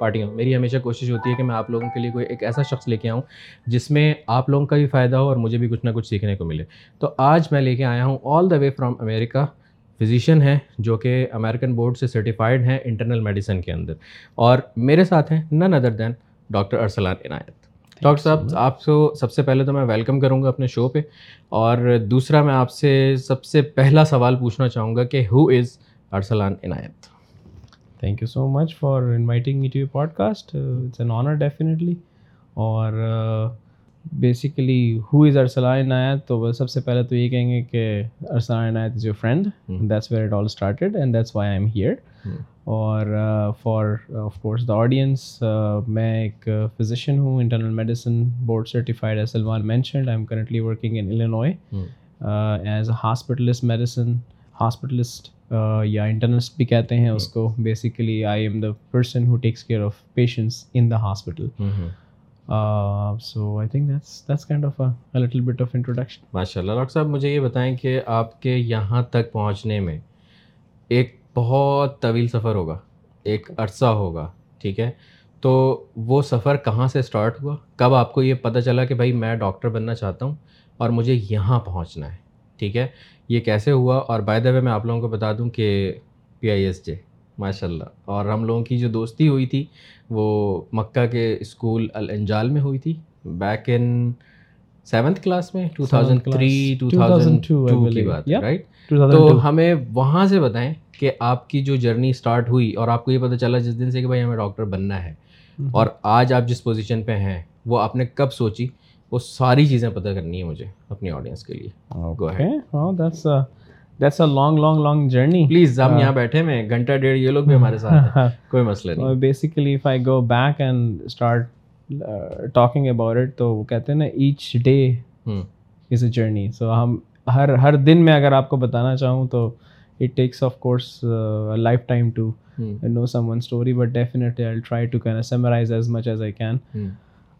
پارٹیوں میری ہمیشہ کوشش ہوتی ہے کہ میں آپ لوگوں کے لیے کوئی ایک ایسا شخص لے کے آؤں جس میں آپ لوگوں کا بھی فائدہ ہو اور مجھے بھی کچھ نہ کچھ سیکھنے کو ملے۔ تو آج میں لے کے آیا ہوں all the way from America physician ہیں جو کہ امیریکن بورڈ سے سرٹیفائڈ ہیں انٹرنل میڈیسن کے اندر۔ اور میرے ساتھ ہیں none other than doctor Arslan Inayat doctor صاحب آپ کو سب سے پہلے تو میں ویلکم کروں گا اپنے شو پہ اور دوسرا میں آپ سے سب سے پہلا سوال پوچھنا چاہوں گا کہ who is Arslan Inayat thank you so much for inviting me to you podcast it's an honour definitely اور basically who is Arslan Inayat تو سب سے پہلے تو یہ کہیں گے کہ Arslan Inayat is your friend that's where it all started and that's why I am here اور for of course the audience میں ایک فزیشین ہوں internal medicine board certified as Salman mentioned I am currently working in Illinois as a hospitalist medicine hospitalist یا internist بھی کہتے ہیں اس کو basically I am the person who takes care of patients in the hospital so I think that's that's kind of little bit of introduction ماشاء اللہ doctor صاحب مجھے یہ بتائیں کہ آپ کے یہاں تک پہنچنے میں ایک بہت طویل سفر ہوگا ایک عرصہ ہوگا ٹھیک ہے؟ تو وہ سفر کہاں سے اسٹارٹ ہوا؟ کب آپ کو یہ پتہ چلا کہ بھائی میں ڈاکٹر بننا چاہتا ہوں اور مجھے یہاں پہنچنا ہے ٹھیک ہے؟ یہ کیسے ہوا؟ اور بائی دا وے میں آپ لوگوں کو بتا دوں کہ پی آئی ایس جے ماشاء اللہ اور ہم لوگوں کی جو دوستی ہوئی تھی وہ مکہ کے اسکول الانجال میں ہوئی تھی بیک ان سیونتھ کلاس میں two thousand three two thousand two کی بات رائٹ تو ہمیں وہاں سے بتائیں کہ آپ کی جو جرنی اسٹارٹ ہوئی اور آپ کو یہ پتہ چلا جس دن سے کہ بھائی ہمیں ڈاکٹر بننا ہے۔ اور آج آپ جس پوزیشن پہ ہیں وہ آپ نے کب سوچی؟ وہ ساری چیزیں پتہ کرنی ہے مجھے اپنی آڈینس کے لیے۔ That's a long long long journey please ہم یہاں بیٹھے میں گھنٹہ ڈیڑھ یہ لوگ بھی ہمارے ساتھ ہیں کوئی مسئلہ نہیں basically if I go back and start talking about it تو وہ کہتے ہیں نا each day is a journey so ہم ہر ہر دن میں اگر آپ کو بتانا چاہوں تو it takes of course lifetime to know someone story but definitely I try to can summarise as much as I can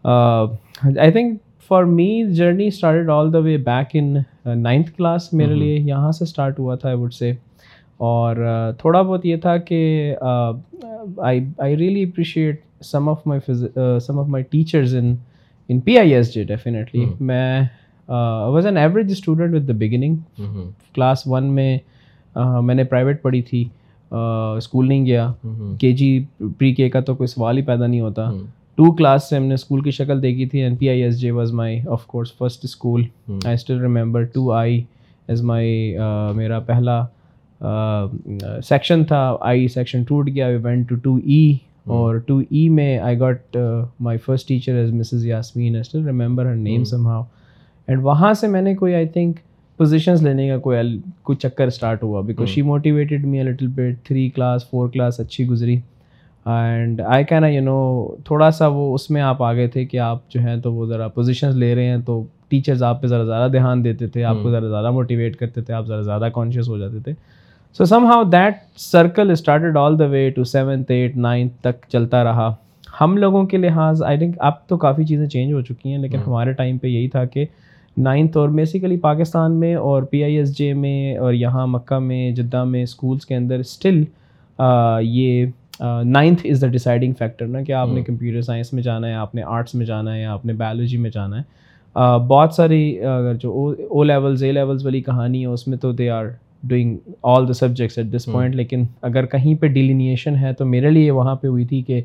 I think for me journey started all the way back in ninth class میرے لیے یہاں سے start ہوا تھا آئی would سے اور تھوڑا بہت یہ تھا کہ I I really appreciate some of my some of my teachers in in P I S J definitely میں was an average student with the beginning class one میں میں نے پرائیویٹ پڑھی تھی اسکول نہیں گیا کے جی پری کے کا تو کوئی سوال ہی پیدا نہیں ہوتا ٹو کلاس سے ہم نے اسکول کی شکل دیکھی تھی in P I S J was my of course first school I still remember to I as my میرا پہلا سیکشن تھا آئی سیکشن ٹوٹ گیا we went to to E اور ٹو ای میں I got my first teacher as Mrs Yasmin I still remember her name somehow and وہاں سے میں نے کوئی آئی تھنک پوزیشنس لینے کا کوئی کوئی چکر اسٹارٹ ہوا because she motivated me little bit three class four class اچھی گزری. And I can you know تھوڑا سا وہ اس میں آپ آگے تھے کہ آپ جو ہیں تو وہ ذرا پوزیشنز لے رہے ہیں تو ٹیچرز آپ پہ ذرا زیادہ دھیان دیتے تھے آپ کو ذرا زیادہ موٹیویٹ کرتے تھے آپ ذرا زیادہ کانشیس ہو جاتے تھے. So somehow that circle started all the way to seventh eight ninth تک چلتا رہا. ہم لوگوں کے لحاظ آئی تھنک اب تو کافی چیزیں چینج ہو چکی ہیں لیکن ہمارے ٹائم پہ یہی تھا کہ نائنتھ اور بیسیکلی پاکستان میں اور پی آئی ایس جے میں اور یہاں مکہ میں جدہ میں اسکولس کے اندر اسٹل یہ ninth is the deciding factor نا کہ آپ نے کمپیوٹر سائنس میں جانا ہے آپ نے آرٹس میں جانا ہے آپ نے بایولوجی میں جانا ہے۔ بہت ساری اگر جو او لیولز اے لیولز والی کہانی ہے اس میں تو they are doing all the subjects at this point لیکن اگر کہیں پہ ڈیلینیشن ہے تو میرے لیے وہاں پہ ہوئی تھی کہ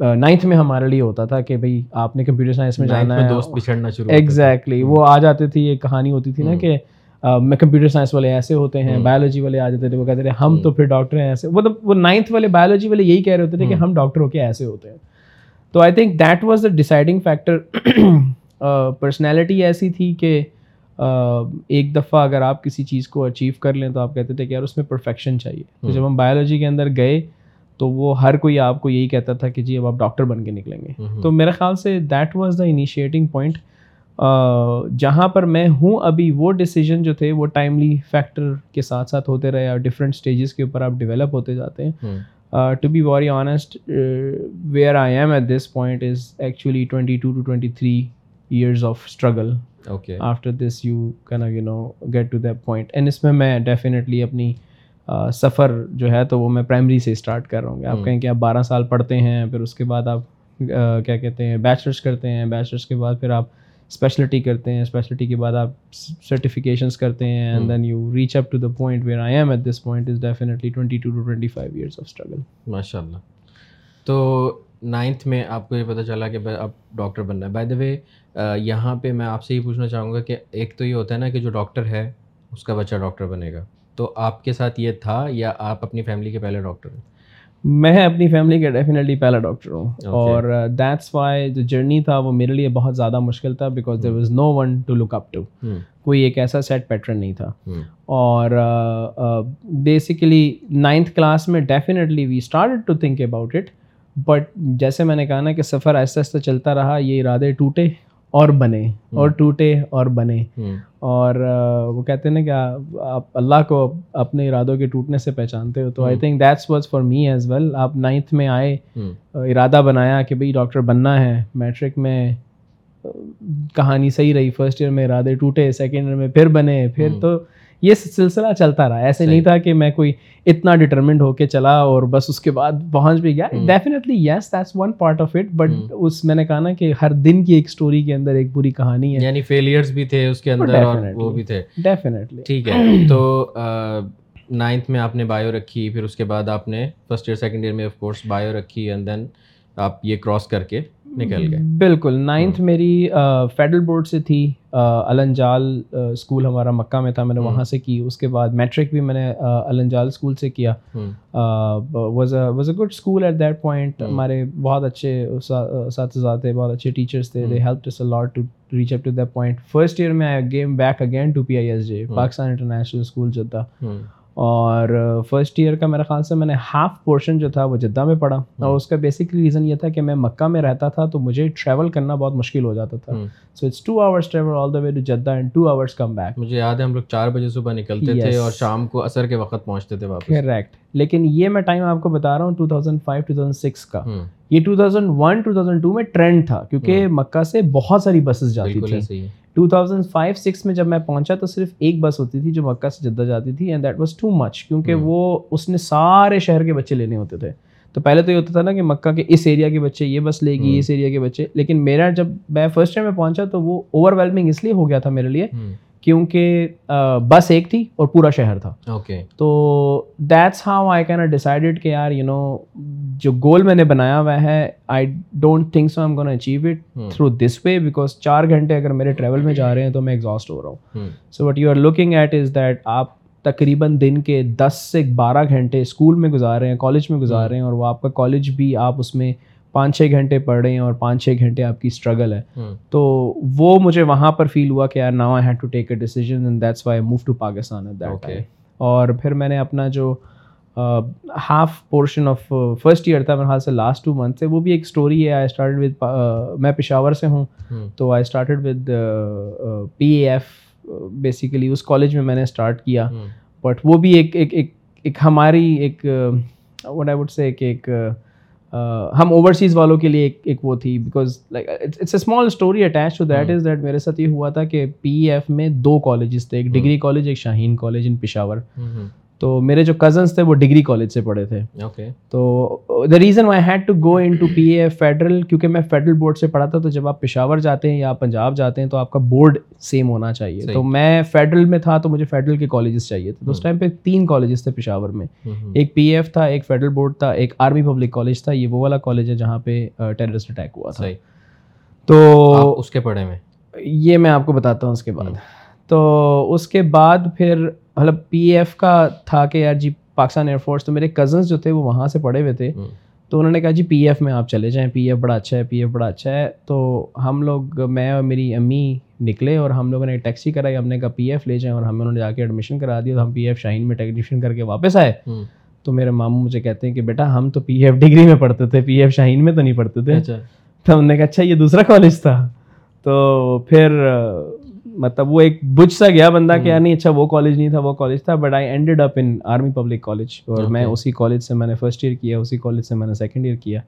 نائنتھ میں ہمارے لیے ہوتا تھا کہ بھائی آپ نے کمپیوٹر سائنس میں جانا ہے۔ ایگزیکٹلی وہ آ جاتے تھی ایک کہانی ہوتی تھی نا کہ میں کمپیوٹر سائنس والے ایسے ہوتے ہیں بایولوجی والے آ جاتے تھے وہ کہتے تھے ہم تو پھر ڈاکٹر ہیں ایسے۔ مطلب وہ نائنتھ والے بایولوجی والے یہی کہہ رہے ہوتے تھے کہ ہم۔ ڈاکٹر ہو کے ایسے ہوتے ہیں۔ تو I think that was the deciding factor personality ایسی تھی کہ ایک دفعہ اگر آپ کسی چیز کو اچیو کر لیں تو آپ کہتے تھے کہ یار اس میں پرفیکشن چاہیے۔ تو جب ہم بایولوجی کے اندر گئے تو وہ ہر کوئی آپ کو یہی کہتا تھا کہ جی اب آپ ڈاکٹر بن کے نکلیں گے۔ تو میرے خیال سے that was the initiating point جہاں پر میں ہوں ابھی وہ ڈیسیجن جو تھے وہ ٹائملی فیکٹر کے ساتھ ساتھ ہوتے رہے اور ڈفرینٹ اسٹیجز کے اوپر آپ ڈیولپ ہوتے جاتے ہیں۔ To be very honest where I am at this point is actually twenty two to twenty three struggle okay after this you kind of you know get to that point. And اس میں میں definitely اپنی سفر جو ہے تو وہ میں پرائمری سے اسٹارٹ کر رہا ہوں گا آپ۔ کہیں کہ آپ بارہ سال پڑھتے ہیں پھر اس کے بعد آپ کیا کہتے ہیں بیچلرس کرتے ہیں۔ بیچلرس کے بعد پھر آپ اسپیشلٹی کرتے ہیں۔ اسپیشلٹی کے بعد آپ سرٹیفکیشنس کرتے ہیں۔ And. Then you reach up to the point where I am at this point is definitely twenty two to twenty five years of struggle ماشاء اللہ تو نائنتھ میں آپ کو یہ پتہ چلا کہ اب ڈاکٹر بننا ہے۔ بائی دا وے یہاں پہ میں آپ سے یہ پوچھنا چاہوں گا کہ ایک تو یہ ہوتا ہے نا کہ جو ڈاکٹر ہے اس کا بچہ ڈاکٹر بنے گا۔ تو آپ کے ساتھ یہ تھا یا آپ اپنی فیملی کے پہلے ڈاکٹر ہیں؟ میں اپنی فیملی کا ڈیفینیٹلی پہلا ڈاکٹر ہوں. اور دیٹس وائی جو جرنی تھا وہ میرے لیے بہت زیادہ مشکل تھا because there was no one to look up to کوئی ایک ایسا سیٹ پیٹرن نہیں تھا. ہوں اور بیسیکلی نائنتھ کلاس میں definitely we start to think about it but جیسے میں نے کہا نا کہ سفر آہستہ آہستہ چلتا رہا یہ ارادے ٹوٹے اور بنے اور ٹوٹے اور بنے۔ اور وہ کہتے ہیں نا کہ آپ اللہ کو اپنے ارادوں کے ٹوٹنے سے پہچانتے ہو۔ تو I think that's was for me as well آپ نائنتھ میں آئے ارادہ بنایا کہ بھئی ڈاکٹر بننا ہے۔ میٹرک میں کہانی صحیح رہی۔ فرسٹ ایئر میں ارادے ٹوٹے سیکنڈ ایئر میں پھر بنے پھر۔ تو یہ سلسلہ چلتا رہا ایسے نہیں۔ تھا کہ میں کوئی اتنا ڈٹرمنڈ ہو کے چلا اور بس اس کے بعد پہنچ بھی گیا۔ Definitely yes that's one part of it but. اس میں نے کہا نا کہ ہر دن کی ایک اسٹوری کے اندر ایک پوری کہانی ہے یعنی فیلئرس بھی تھے اس کے اندر اور. وہ بھی تھے ڈیفینیٹلی ٹھیک ہے تو نائنتھ میں آپ نے بایو رکھی پھر اس کے بعد آپ نے فرسٹ ایئر سیکنڈ ایئر میں آف کورس بایو رکھی اینڈ دین آپ یہ کراس کر کے نکل گئے۔ بالکل۔ نائنتھ میری فیڈرل بورڈ سے تھی۔ النجال اسکول ہمارا مکہ میں تھا میں نے ہوں۔ وہاں سے کی۔ اس کے بعد میٹرک بھی میں نے النجال اسکول سے کیا۔ Was was a good school at that point. ہمارے بہت اچھے اسا- اساتذہ تھے بہت اچھے ٹیچرس تھے۔ They. Help us lot to reach up to that point first year میں I came back again to P I S J. Pakistan international school Jeddah. ہوں اور فرسٹ ایئر کا میرے خیال سے میں نے ہاف پورشن جو تھا وہ جدہ میں پڑھا اور اس کا بیسکلی ریزن یہ تھا کہ میں مکہ میں رہتا تھا تو مجھے ٹریول کرنا بہت مشکل ہو جاتا تھا۔ So it's two hours travel all the way to Jeddah and two hours come back مجھے یاد ہے ہم لوگ چار بجے صبح نکلتے تھے. اور شام کو عصر کے وقت پہنچتے تھے واپس۔ کریکٹ لیکن یہ میں ٹائم آپ کو بتا رہا ہوں 2005 2006 کا۔ ہوں یہ 2001 2002 میں ٹرینڈ تھا کیونکہ مکہ سے بہت ساری بسز جاتی تھیں۔ 2005 6 میں جب میں پہنچا تو صرف ایک بس ہوتی تھی جو مکہ سے جدہ جاتی تھی and that was too much کیونکہ ہوں۔ وہ اس نے سارے شہر کے بچے لینے ہوتے تھے تو پہلے تو یہ ہوتا تھا نا کہ مکہ کے اس ایریا کے بچے یہ بس لے گی ہوں۔ اس ایریا کے بچے لیکن میرا جب میں فرسٹ ٹائم میں پہنچا تو وہ اوور ویلمنگ اس لیے ہو گیا تھا میرے لیے ہوں کیونکہ بس ایک تھی اور پورا شہر تھا۔ اوکے تو that's how I can decided کہ یار یو نو جو گول میں نے بنایا ہوا ہے I don't think so am gonna achieve it through this way because چار گھنٹے اگر میرے ٹریول میں جا رہے ہیں تو میں ایگزاسٹ ہو رہا ہوں۔ ہوں so what you are looking at is that آپ تقریباً دن کے دس سے بارہ گھنٹے اسکول میں گزار رہے ہیں کالج میں گزار رہے ہیں اور وہ آپ کا کالج بھی آپ اس میں پانچ چھ گھنٹے پڑھ رہے ہیں اور پانچ چھ گھنٹے آپ کی اسٹرگل ہے۔ تو وہ مجھے وہاں پر فیل ہوا کہ یار now I had to take a decision and that's why move to Pakistan at that Okay. اور پھر میں نے اپنا جو half portion of first year تھا میرے خیال سے لاسٹ ٹو منتھ سے وہ بھی ایک اسٹوری ہے۔ آئی اسٹارٹیڈ ود میں پشاور سے ہوں۔ تو I started with P A F basically us college میں میں نے اسٹارٹ کیا۔ بٹ وہ بھی ایک ایک ایک ہماری ایک وٹ آئی وڈ سے ایک ایک ہم اوورسیز والوں کے لیے ایک ایک وہ تھی because like it's a small story attach to that is that میرے ساتھ یہ ہوا تھا کہ پی ایف میں دو کالجز تھے ایک ڈگری کالج ایک شاہین کالج ان پشاور تو میرے جو کزنس تھے وہ ڈگری کالج سے پڑھے تھے۔ اوکے تو the reason why had to go into P A federal کیونکہ میں فیڈرل بورڈ سے پڑھا تھا تو جب آپ پشاور جاتے ہیں یا پنجاب جاتے ہیں تو آپ کا بورڈ سیم ہونا چاہیے۔ تو میں فیڈرل میں تھا تو مجھے فیڈرل کے کالجز چاہیے تھے۔ تو اس ٹائم پہ تین کالجز تھے پشاور میں۔ ایک پی ایف تھا ایک فیڈرل بورڈ تھا ایک آرمی پبلک کالج تھا۔ یہ وہ والا کالج ہے جہاں پہ ٹیررسٹ اٹیک ہوا تھا۔ تو اس کے پڑھے میں؟ یہ میں آپ کو بتاتا ہوں اس کے بعد۔ تو اس کے بعد پھر مطلب پی ایف کا تھا کہ یار جی پاکستان ایئر فورس تو میرے کزنس جو تھے وہ وہاں سے پڑھے ہوئے تھے۔ تو انہوں نے کہا جی پی ایف میں آپ چلے جائیں پی ایف بڑا اچھا ہے پی ایف بڑا اچھا ہے۔ تو ہم لوگ میں اور میری امی نکلے اور ہم لوگوں نے ٹیکسی کرائی ہم نے کہا پی ایف لے جائیں اور ہمیں انہوں نے جا کے ایڈمیشن کرا دیا۔ تو ہم پی ایف شاہین میں ایڈمیشن کر کے واپس آئے۔ تو میرے ماموں مجھے کہتے ہیں کہ بیٹا ہم تو پی ایف ڈگری میں پڑھتے تھے پی ایف شاہین میں تو نہیں پڑھتے تھے۔ اچھا۔ تو ہم نے کہا اچھا یہ دوسرا کالج تھا۔ تو پھر مطلب وہ ایک بجھ سا گیا بندہ کہ یار نہیں اچھا وہ کالج نہیں تھا وہ کالج تھا but I ended up in army public college اور میں. اسی کالج سے میں نے فرسٹ ایئر کیا اسی کالج سے میں نے سیکنڈ ایئر کیا۔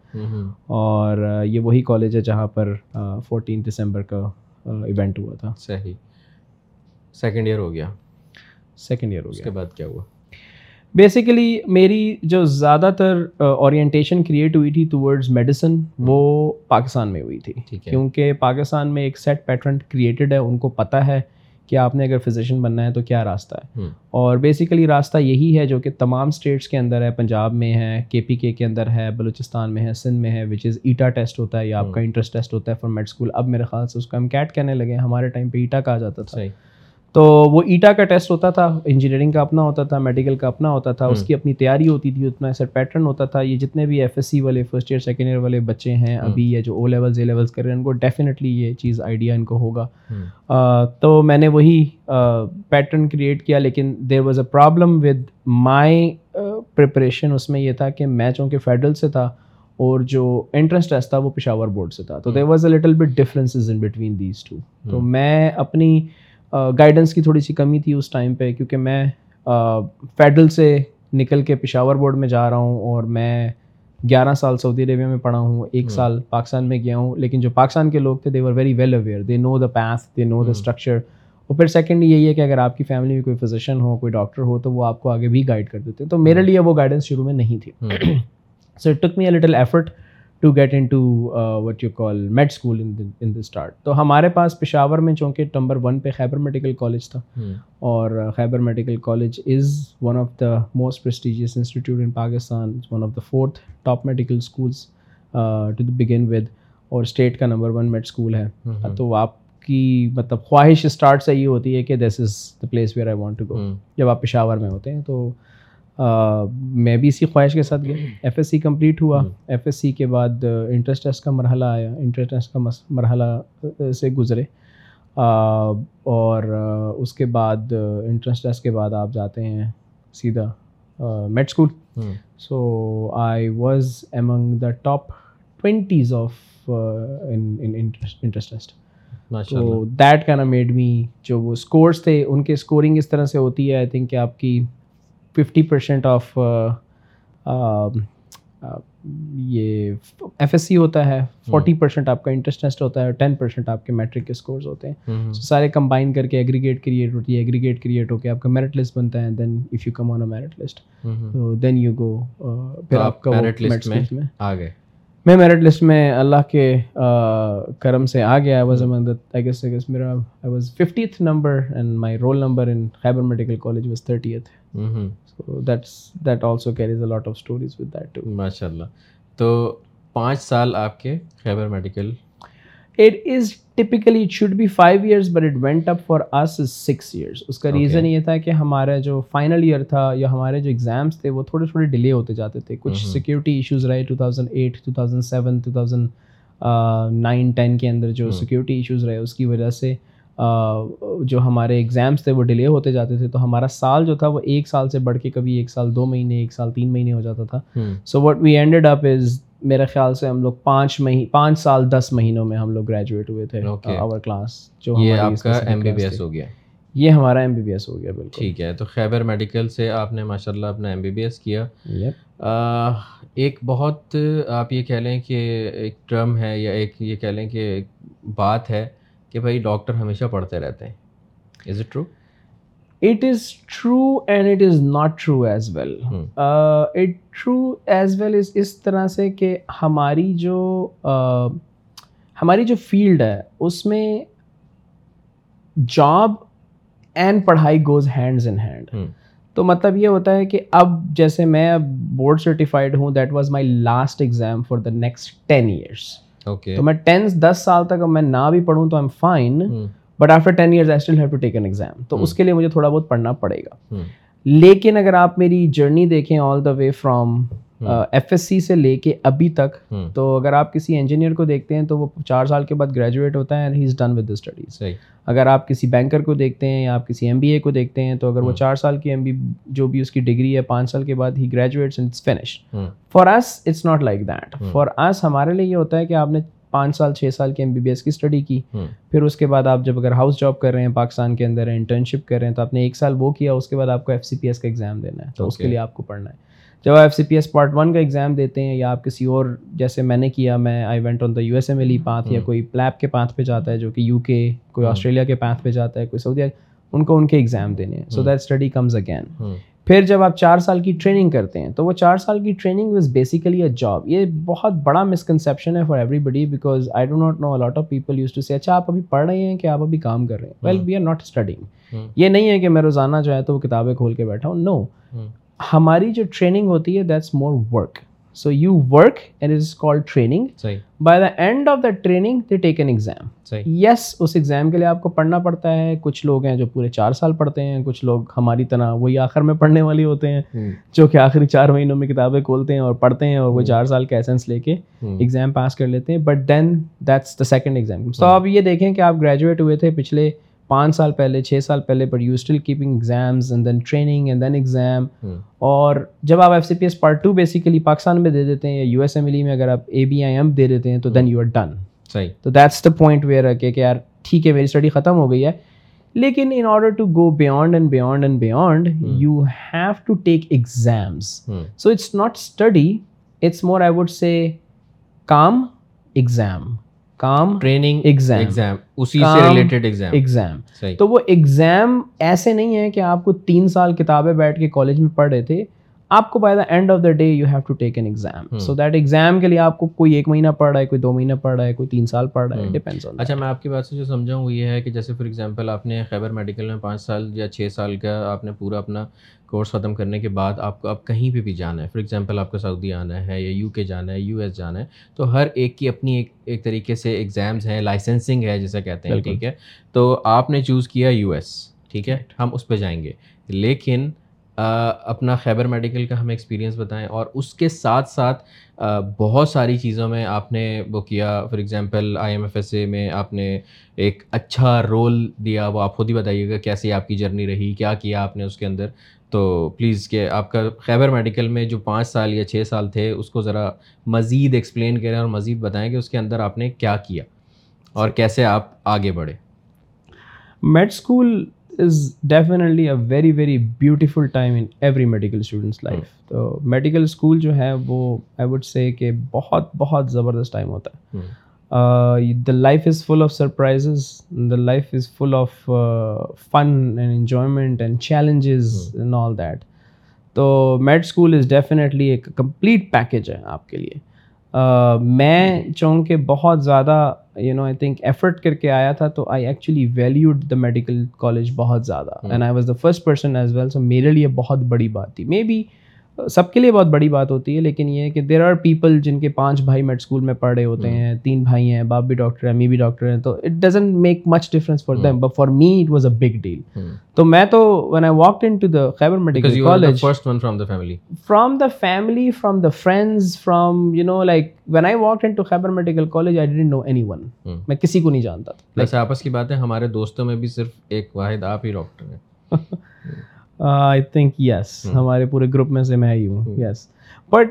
اور یہ وہی کالج ہے جہاں پر فورٹین دسمبر کا ایونٹ ہوا تھا۔ صحیح۔ سیکنڈ ایئر ہو گیا۔ سیکنڈ ایئر ہو اس گیا کے بعد کیا ہوا؟ بیسیکلی میری جو زیادہ تر اورینٹیشن کریٹ ہوئی تھی ٹورڈز میڈیسن وہ پاکستان میں ہوئی تھی. کیونکہ پاکستان میں ایک سیٹ پیٹرن کریٹڈ ہے ان کو پتہ ہے کہ آپ نے اگر فزیشین بننا ہے تو کیا راستہ ہے. اور بیسیکلی راستہ یہی ہے جو کہ تمام اسٹیٹس کے اندر ہے. پنجاب میں ہے کے پی کے کے اندر ہے بلوچستان میں ہے سندھ میں ہے وچ از ایٹا ٹیسٹ ہوتا ہے یا آپ کا انٹرسٹ ٹیسٹ ہوتا ہے فار میڈ اسکول اب میرے خیال سے اس کو ہم کیٹ کہنے لگے ہمارے ٹائم پہ ایٹا کہا جاتا تھا. تو وہ ایٹا کا ٹیسٹ ہوتا تھا انجینئرنگ کا اپنا ہوتا تھا میڈیکل کا اپنا ہوتا تھا اس کی اپنی تیاری ہوتی تھی اتنا ایسا پیٹرن ہوتا تھا۔ یہ جتنے بھی ایف ایس سی والے فرسٹ ایئر سیکنڈ ایئر والے بچے ہیں ابھی یا جو او لیولز اے لیولس کر رہے ہیں ان کو ڈیفینیٹلی یہ چیز آئیڈیا ان کو ہوگا۔ تو میں نے وہی پیٹرن کریٹ کیا لیکن there was a problem with my preparation اس میں یہ تھا کہ میں چونکہ فیڈرل سے تھا اور جو انٹرنس ٹیسٹ تھا وہ پشاور بورڈ سے تھا۔ تو there was a little bit differences in between these two تو میں اپنی گائیڈنس کی تھوڑی سی کمی تھی اس ٹائم پہ کیونکہ میں فیڈرل سے نکل کے پشاور بورڈ میں جا رہا ہوں اور میں گیارہ سال سعودی عربیہ میں پڑھا ہوں ایک سال پاکستان میں گیا ہوں۔ لیکن جو پاکستان کے لوگ تھے they were very well aware they know the path they know the structure اور پھر سیکنڈ یہی ہے کہ اگر آپ کی فیملی میں کوئی فزیشین ہو کوئی ڈاکٹر ہو تو وہ آپ کو آگے بھی گائڈ کر دیتے تو میرے لیے وہ گائیڈنس شروع میں نہیں تھی۔ So it took me a little effort to get into what you call med school in the start تو ہمارے پاس پشاور میں چونکہ نمبر ون پہ خیبر میڈیکل کالج تھا اور Khyber medical college is one of the most prestigious institute in Pakistan one of the fourth top medical schools to begin with اور state کا نمبر ون میڈ اسکول ہے۔ تو آپ کی مطلب خواہش اسٹارٹ سے یہ ہوتی ہے کہ this is the place where I want to go جب آپ پشاور میں ہوتے ہیں تو میں بھی اسی خواہش کے ساتھ گیا۔ ایف ایس سی کمپلیٹ ہوا۔ ایف ایس سی کے بعد انٹرسٹ ٹیسٹ کا مرحلہ آیا۔ انٹرسٹ ٹیسٹ کا مرحلہ سے گزرے۔ اور اس کے بعد انٹرنس ٹیسٹ کے بعد آپ جاتے ہیں سیدھا med school so I was among the top twenties of interest test تو دیٹ کین میڈ می جو وہ اسکورس تھے ان کے اسکورنگ اس طرح سے ہوتی ہے آئی تھنک کہ آپ کی ففٹی پرسینٹ آف یہ ایف ایس سی ہوتا ہے فورٹی پرسینٹ آپ کا انٹرسٹ ٹیسٹ ہوتا ہے اور ٹین پرسینٹ آپ کے میٹرک کے اسکورس ہوتے ہیں۔ سارے کمبائن کر کے ایگریگیٹ کریٹ ہوتی ہے ایگریگیٹ کریٹ ہو کے آپ کا میرٹ لسٹ بنتا ہے then if you come on a merit list تو دین یو گو پھر آپ کا merit list میں آ گئے۔ میں میرٹ لسٹ میں اللہ کے کرم سے آ گیا۔ I was among I guess I guess میرا I was fiftieth number and my roll number in Khyber medical college was thirtieth so that's that also carries a lot of stories with that too ماشاء اللہ تو پانچ سال آپ کے Khyber medical it is typically it should be five years but it went up for as six years اس کا reason یہ تھا کہ ہمارا جو فائنل ایئر تھا یا ہمارے جو ایگزامس تھے وہ تھوڑے تھوڑے ڈیلے ہوتے جاتے تھے کچھ سیکورٹی ایشوز رہے two thousand eight two thousand seven two thousand nineteen کے اندر جو سیکورٹی ایشوز رہے اس کی وجہ سے جو ہمارے ایگزامس تھے وہ ڈیلے ہوتے جاتے تھے تو ہمارا سال جو تھا وہ ایک سال سے بڑھ کے کبھی ایک سال دو مہینے ایک سال تین مہینے ہو جاتا تھا۔ So what we ended up از میرے خیال سے ہم لوگ پانچ مہینے پانچ سال دس مہینوں میں ہم لوگ گریجویٹ ہوئے تھے۔ آور کلاس جو یہ آپ کا ایم بی بی ایس ہو گیا۔ یہ ہمارا ایم بی بی ایس ہو گیا بالکل۔ ٹھیک ہے تو خیبر میڈیکل سے آپ نے ماشاء اللہ اپنا ایم بی بی ایس کیا۔ ایک بہت آپ یہ کہہ لیں کہ ایک ٹرم ہے یا ایک یہ کہہ لیں کہ ایک بات ہے۔ کہ بھائی ڈاکٹر ہمیشہ پڑھتے رہتے ہیں۔ Is it true it is true and it is not true as well it true as well is اس طرح سے کہ ہماری جو ہماری جو فیلڈ ہے اس میں جاب اینڈ پڑھائی گوز ہینڈز ان ہینڈ تو مطلب یہ ہوتا ہے کہ اب جیسے میں اب بورڈ سرٹیفائڈ ہوں that was my last exam for the next ten years تو میں ٹین دس سال تک میں نہ بھی پڑھوں تو I'm fine but after ten years I still have to take an exam تو اس کے لیے مجھے تھوڑا بہت پڑھنا پڑے گا. لیکن اگر آپ میری جرنی دیکھیں all the way from F S C سے لے کے ابھی تک تو اگر آپ کسی انجینئر کو دیکھتے ہیں تو وہ چار سال کے بعد گریجویٹ ہوتا ہے and he is done with studies اگر آپ کسی بینکر کو دیکھتے ہیں یا آپ کسی ایم بی اے کو دیکھتے ہیں تو اگر وہ چار سال کی ایم بی جو بھی اس کی ڈگری ہے پانچ سال کے بعد ہی graduates and finish for us it's not like that for us ہمارے لیے یہ ہوتا ہے کہ آپ نے پانچ سال چھ سال کی ایم بی بی ایس کی اسٹڈی کی۔ پھر اس کے بعد آپ جب اگر ہاؤس جاب کر رہے ہیں پاکستان کے اندر انٹرنشپ کر رہے ہیں تو آپ نے ایک سال وہ کیا اس کے بعد آپ کو ایف سی پی ایس کا ایگزام دینا ہے۔ تو اس کے لیے آپ کو پڑھنا ہے۔ جب آپ F C P S part one کا ایگزام دیتے ہیں یا آپ کسی اور جیسے میں نے کیا میں I went on the U S M L E path یا کوئی پلیپ کے پاتھ پہ جاتا ہے جو کہ یو کے کوئی آسٹریلیا کے پاتھ پہ جاتا ہے کوئی سعودی ان کو ان کے ایگزام دینے ہیں۔ So that study comes again پھر جب آپ چار سال کی ٹریننگ کرتے ہیں تو وہ چار سال کی training was basically a job یہ بہت بڑا مسکنسیپشن ہے for everybody because I do not know a lot of people use to see اچھا آپ ابھی پڑھ رہے ہیں کہ آپ ابھی کام کر رہے ہیں؟ Well we are not studying یہ نہیں ہے کہ میں روزانہ جو ہے تو وہ کتابیں کھول کے بیٹھا ہوں۔ نو ہماری جو ٹریننگ ہوتی ہے that's more work so you work and is call training by the end of the training they take an exam yes us exam کے لیے آپ کو پڑھنا پڑتا ہے. کچھ لوگ ہیں جو پورے چار سال پڑھتے ہیں کچھ لوگ ہماری طرح وہی آخر میں پڑھنے والے ہوتے ہیں جو کہ آخری چار مہینوں میں کتابیں کھولتے ہیں اور پڑھتے ہیں اور وہ چار سال کا ایسنس لے کے ایگزام پاس کر لیتے ہیں. But then that's the second exam تو آپ یہ دیکھیں کہ آپ گریجویٹ ہوئے تھے پچھلے پانچ سال پہلے چھ سال پہلے but you still keeping exams and then training and then exam اور جب آپ F C P S part two basically Pakistan میں دے دیتے ہیں یا یو ایس ایم ایل میں اگر آپ اے بی آئی ایم دے دیتے ہیں تو دین یو آر ڈن صحیح. تو دیٹس دا پوائنٹ ویئر کہ یار ٹھیک ہے میری اسٹڈی ختم ہو گئی ہے. لیکن in order to go beyond and beyond and beyond you have to take exams so it's not study it's more I would say com exam کام ٹریننگ ایگزام اسی سے ریلیٹڈ ایگزام ایگزام تو وہ ایگزام ایسے نہیں ہے کہ آپ کو تین سال کتابیں بیٹھ کے کالج میں پڑھ رہے تھے آپ کو by the end of the day you have to take an exam so that exam کے لیے آپ کو کوئی ایک مہینہ پڑھ رہا ہے کوئی دو مہینہ پڑھ رہا ہے کوئی تین سال پڑھ رہا ہے ڈیپینڈس اچھا میں آپ کی بات سے جو سمجھا ہوں وہ یہ ہے کہ جیسے فار ایگزامپل آپ نے خیبر میڈیکل میں پانچ سال یا چھ سال کا آپ نے پورا اپنا کورس ختم کرنے کے بعد آپ کو اب کہیں پہ بھی جانا ہے۔ فار ایگزامپل آپ کو سعودی آنا ہے یا یو کے جانا ہے یو ایس جانا ہے تو ہر ایک کی اپنی ایک ایک طریقے سے ایگزامز ہیں لائسنسنگ ہے جیسے کہتے ہیں ٹھیک ہے؟ تو آپ نے چوز کیا یو ایس ٹھیک ہے؟ ہم اس پہ جائیں گے۔ لیکن اپنا خیبر میڈیکل کا ہمیں ایکسپیرینس بتائیں اور اس کے ساتھ ساتھ بہت ساری چیزوں میں آپ نے وہ کیا۔ For example I M F S A میں آپ نے ایک اچھا رول دیا، وہ آپ خود ہی بتائیے گا کیسی آپ کی جرنی رہی، کیا کیا آپ نے اس کے اندر۔ تو پلیز کہ آپ کا خیبر میڈیکل میں جو پانچ سال یا چھ سال تھے، اس کو ذرا مزید ایکسپلین کریں اور مزید بتائیں کہ اس کے اندر آپ نے کیا کیا اور کیسے آپ آگے بڑھے۔ Med school is definitely a very very beautiful time in every medical students life تو میڈیکل اسکول جو ہے وہ آئی وڈ سے کہ بہت بہت زبردست ٹائم ہوتا ہے. The life is full of surprises the life is full of fun and enjoyment and challenges in all that تو میڈ اسکول از ڈیفینیٹلی ایک کمپلیٹ پیکیج ہے آپ کے لیے. میں چونکہ بہت زیادہ you know I think effort کر کے آیا تھا تو I actually valued the medical college بہت زیادہ. And I was the first person as well so میرے لیے بہت بڑی بات تھی. مے بی سب کے لیے بہت بڑی بات ہوتی ہے لیکن یہ کہ دیر آر پیپل جن کے پانچ بھائی میڈ اسکول میں پڑھے ہوتے ہیں تین بھائی ہیں باپ بھی ڈاکٹر ہیں امی بھی ڈاکٹر ہیں تو it doesn't make much difference for them but for me it was a big deal تو میں تو when I walk into the Khyber medical college from the family from the family from the friends from you know like when I walk into Khyber medical college I didn't know anyone میں کسی کو نہیں جانتا۔ تھا ویسے آپس کی بات ہے ہمارے دوستوں میں بھی صرف ایک واحد آپ ہی ڈاکٹر ہیں۔ آئی تھنک یس ہمارے پورے گروپ میں سے میں ہی ہوں یس۔ بٹ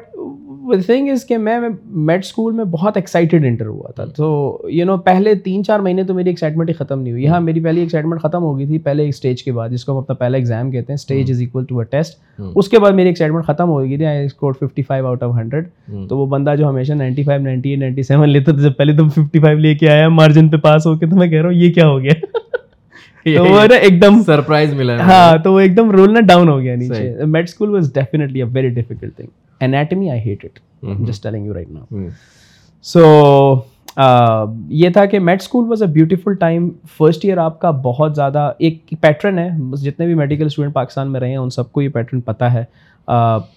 تھنگ از کہ میں میڈ اسکول میں بہت ایکسائٹیڈ انٹر ہوا تھا۔ تو یو نو پہلے تین چار مہینے تو میری ایکسائٹمنٹ ہی ختم نہیں ہوئی۔ یہاں میری پہلی ایکسائٹمنٹ ختم ہو گئی تھی پہلے اسٹیج کے بعد جس کو ہم اپنا پہلا ایگزام کہتے ہیں۔ Stage is equal to a test اس کے بعد میری ایکسائٹمنٹ ختم ہو گئی تھی۔ I score fifty five out of hundred تو وہ بندہ جو ہمیشہ ninety five ninety eight ninety seven لیتا تھا جب پہلے تم ففٹی فائیو لے کے آیا مارجن پہ پاس ہو کے تو میں کہہ رہا ہوں یہ کیا ہو گیا؟ تو وہ نا ایک دم سرپرائز ملا ہاں تو وہ ایک دم رول نا ڈاؤن ہو گیا نیچے۔ Med school was definitely a very difficult thing anatomy I hate it just telling you right now so یہ تھا کہ med school was a beautiful time first year آپ کا بہت زیادہ ایک پیٹرن ہے۔ جتنے بھی میڈیکل اسٹوڈنٹ پاکستان میں رہے ہیں ان سب کو یہ پیٹرن پتہ ہے۔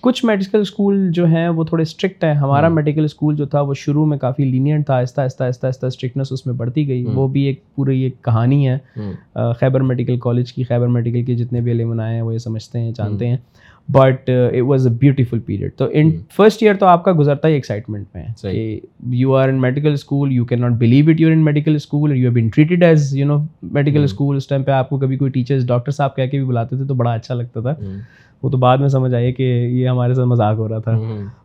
کچھ میڈیکل اسکول جو ہیں وہ تھوڑے اسٹرکٹ ہیں۔ ہمارا میڈیکل اسکول جو تھا وہ شروع میں کافی لینئنٹ تھا آہستہ آہستہ آہستہ آہستہ اسٹرکٹنس اس میں بڑھتی گئی۔ وہ بھی ایک پوری ایک کہانی ہے۔ خیبر میڈیکل کالج کی خیبر میڈیکل کے جتنے بھی علم آئے ہیں وہ یہ سمجھتے ہیں جانتے ہیں۔ But it was a beautiful period تو ان فرسٹ ایئر تو آپ کا گزرتا ہی ایکسائٹمنٹ میں کہ you are in medical school you can not believe it you in medical school you been treated as you know medical school us time پہ آپ کو کبھی کوئی ٹیچرس ڈاکٹر صاحب کہہ کے بھی بلاتے تھے تو بڑا اچھا لگتا تھا۔ وہ تو بعد میں سمجھ آئیے کہ یہ ہمارے ساتھ مذاق ہو رہا تھا۔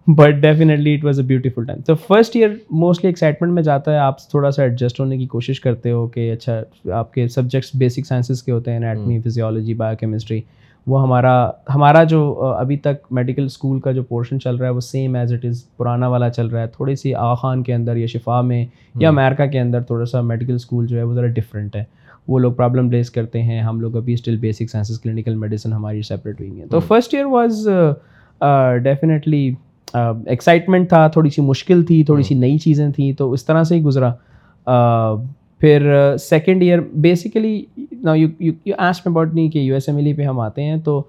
But definitely it was a beautiful time تو فرسٹ ایئر موسٹلی ایکسائٹمنٹ میں جاتا ہے آپ تھوڑا سا ایڈجسٹ ہونے کی کوشش کرتے ہو کہ اچھا آپ کے سبجیکٹس بیسک سائنسز کے ہوتے ہیں انیٹمی فزیولوجی بایو کیمسٹری وہ ہمارا ہمارا جو ابھی تک میڈیکل اسکول کا جو پورشن چل رہا ہے وہ سیم ایز اٹ از پرانا والا چل رہا ہے۔ تھوڑی سی آغا خان کے اندر یا شفا میں یا امیرکا کے اندر تھوڑا سا میڈیکل اسکول جو ہے وہ ذرا ڈفرینٹ ہے۔ وہ لوگ پرابلم ریز کرتے ہیں ہم لوگ ابھی still basic sciences clinical medicine ہماری سیپریٹ ہوئی ہیں۔ تو first year was definitely excitement تھا تھوڑی سی مشکل تھی تھوڑی سی نئی چیزیں تھیں تو اس طرح سے ہی گزرا۔ پھر سیکنڈ ایئر بیسیکلی نا یو ایس میں اباؤٹ نہیں کہ U S M L E پہ ہم آتے ہیں تو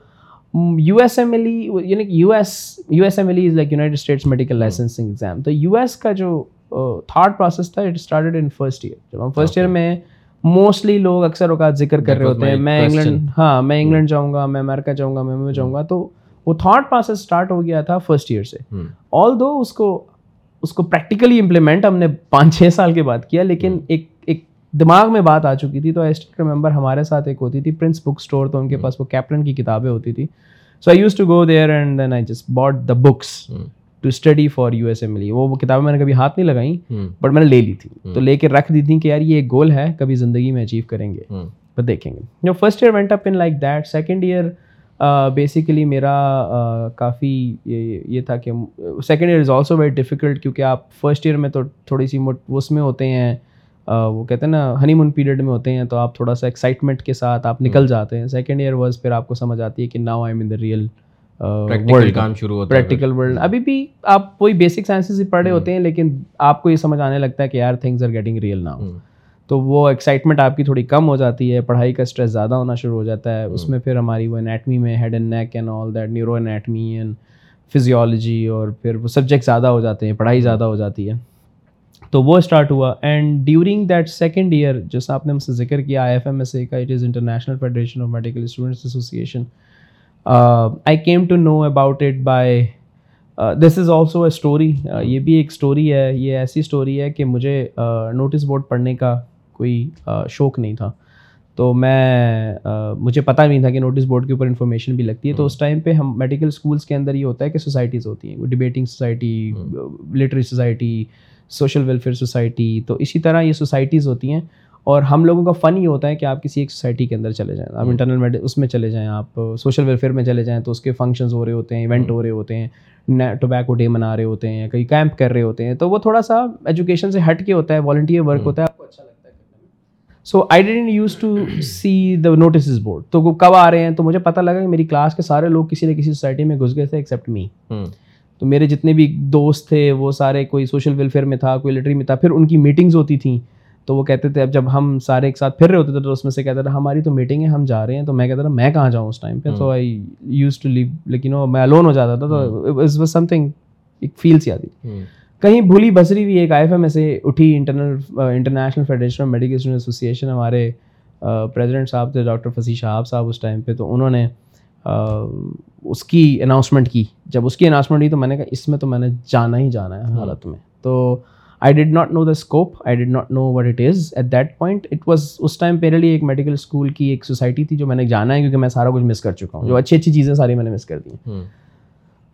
U S M L E یعنی U S U S M L E is like united states medical licensing exam تو یو ایس کا جو تھارڈ پروسیس تھا it started in first year جب ہم فرسٹ ایئر میں موسٹلی لوگ اکثر اوقات ذکر کر رہے ہوتے ہیں. میں انگلینڈ ہاں میں انگلینڈ جاؤں گا میں امیرکا جاؤں گا میں جاؤں گا تو وہ تھاٹ پروسیس اسٹارٹ ہو گیا تھا فرسٹ ایئر سے. آل دو اس کو اس کو پریکٹیکلی امپلیمنٹ ہم نے پانچ چھ سال کے بعد کیا لیکن ایک ایک دماغ میں بات آ چکی تھی تو آئی اسٹل ریمبر ہمارے ساتھ ایک ہوتی تھی پرنس بک اسٹور تو ان کے پاس وہ کیپٹن کی کتابیں ہوتی تھی. So I use to go there and then I just bought the books to study for U S M L وہ کتابیں میں نے کبھی ہاتھ نہیں لگائیں بٹ میں نے لے لی تھی۔ تو لے کے رکھ دی تھی کہ یار یہ ایک گول ہے کبھی زندگی میں اچیو کریں گے۔ بٹ دیکھیں گے۔ جو first year went up in like that second year basically میرا کافی یہ تھا کہ second year is also very difficult کیونکہ آپ فرسٹ ایئر میں تو تھوڑی سی اس میں ہوتے ہیں وہ کہتے ہیں نا ہنی مون پیریڈ میں ہوتے ہیں تو آپ تھوڑا سا ایکسائٹمنٹ کے ساتھ آپ نکل جاتے ہیں۔ سیکنڈ ایئر واز پھر آپ کو سمجھ آتی ہے کہ now I mean the real practical world ابھی بھی آپ وہی بیسک سائنسز ہی پڑھ رہے ہوتے ہیں لیکن آپ کو یہ سمجھ آنے لگتا ہے کہ یار things are getting real now تو وہ ایکسائٹمنٹ آپ کی تھوڑی کم ہو جاتی ہے پڑھائی کا اسٹریس زیادہ ہونا شروع ہو جاتا ہے اس میں پھر ہماری وہ انیٹمی میں head and neck and all that neuro anatomy and physiology اور پھر وہ سبجیکٹ زیادہ ہو جاتے ہیں پڑھائی زیادہ ہو جاتی ہے تو وہ اسٹارٹ ہوا and during that second year جیسا آپ نے مجھ سے ذکر کیا I F M S A کا it is international federation of medical students association I came to know about it by this is also a story یہ بھی ایک اسٹوری ہے یہ ایسی اسٹوری ہے کہ مجھے نوٹس بورڈ پڑھنے کا کوئی شوق نہیں تھا تو میں مجھے پتہ نہیں تھا کہ نوٹس بورڈ کے اوپر انفارمیشن بھی لگتی ہے تو اس ٹائم پہ ہم میڈیکل اسکولس کے اندر یہ ہوتا ہے کہ سوسائٹیز ہوتی ہیں debating society literary society social welfare society تو اسی طرح یہ سوسائٹیز ہوتی ہیں اور ہم لوگوں کا فن یہ ہوتا ہے کہ آپ کسی ایک سوسائٹی کے اندر چلے جائیں آپ انٹرنل میڈ اس میں چلے جائیں آپ سوشل ویلفیئر میں چلے جائیں تو اس کے فنکشنز ہو رہے ہوتے ہیں ایونٹ ہو رہے ہوتے ہیں ٹوبیکو ڈے منا رہے ہوتے ہیں کئی کیمپ کر رہے ہوتے ہیں۔ تو وہ تھوڑا سا ایجوکیشن سے ہٹ کے ہوتا ہے والنٹیئر ورک ہوتا ہے آپ کو اچھا لگتا ہے so I didn't use to see the notices board تو وہ کب آ رہے ہیں؟ تو مجھے پتہ لگا کہ میری کلاس کے سارے لوگ کسی نہ کسی سوسائٹی میں گھس گئے تھے ایکسیپٹ می تو میرے جتنے بھی دوست تھے وہ سارے کوئی سوشل ویلفیئر میں تھا کوئی لٹری میں تھا پھر ان کی میٹنگز ہوتی تھیں۔ تو وہ کہتے تھے اب جب ہم سارے ایک ساتھ پھر رہے ہوتے تھے تو اس میں سے کہتے تھے ہماری تو میٹنگ ہے ہم جا رہے ہیں۔ تو میں کہتا تھا میں کہاں جاؤں اس ٹائم پہ؟ تو آئی یوز ٹو لیو لیکن میں الون ہو جاتا تھا۔ تو از واز سم تھنگ ایک فیل سی آتی۔ کہیں بھولی بسری بھی ایک آئی ایف ایم ایسے اٹھی internal international federation of medical student association ہمارے پریزیڈنٹ صاحب تھے ڈاکٹر فصیح شہاب صاحب اس ٹائم پہ۔ تو انہوں نے اس کی اناؤنسمنٹ کی۔ جب اس کی اناؤنسمنٹ کی تو میں نے کہا اس میں تو میں نے جانا ہی جانا ہے حالت میں۔ تو I did not know the scope I did not know what it is at that point it was us time میرے لیے ایک میڈیکل اسکول کی ایک سوسائٹی تھی جو میں نے جانا ہے کیونکہ میں سارا کچھ مس کر چکا ہوں جو اچھی اچھی چیزیں ساری میں نے مس کر دی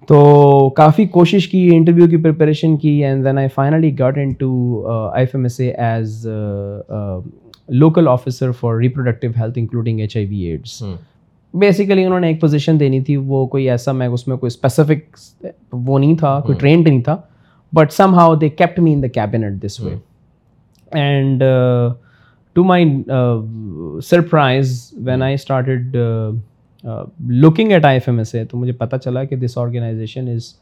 تو کافی کوشش کی انٹرویو کی پریپریشن کی and then I finally got into I F M S A as local officer for reproductive health including H I V AIDS basically انہوں نے ایک پوزیشن دینی تھی وہ کوئی ایسا میں اس میں کوئی اسپیسیفک وہ نہیں تھا کوئی ٹرینڈ نہیں تھا but somehow they kept me in the cabinet this way and to my surprise when I started looking at I F M S A تو مجھے پتہ چلا کہ this organization is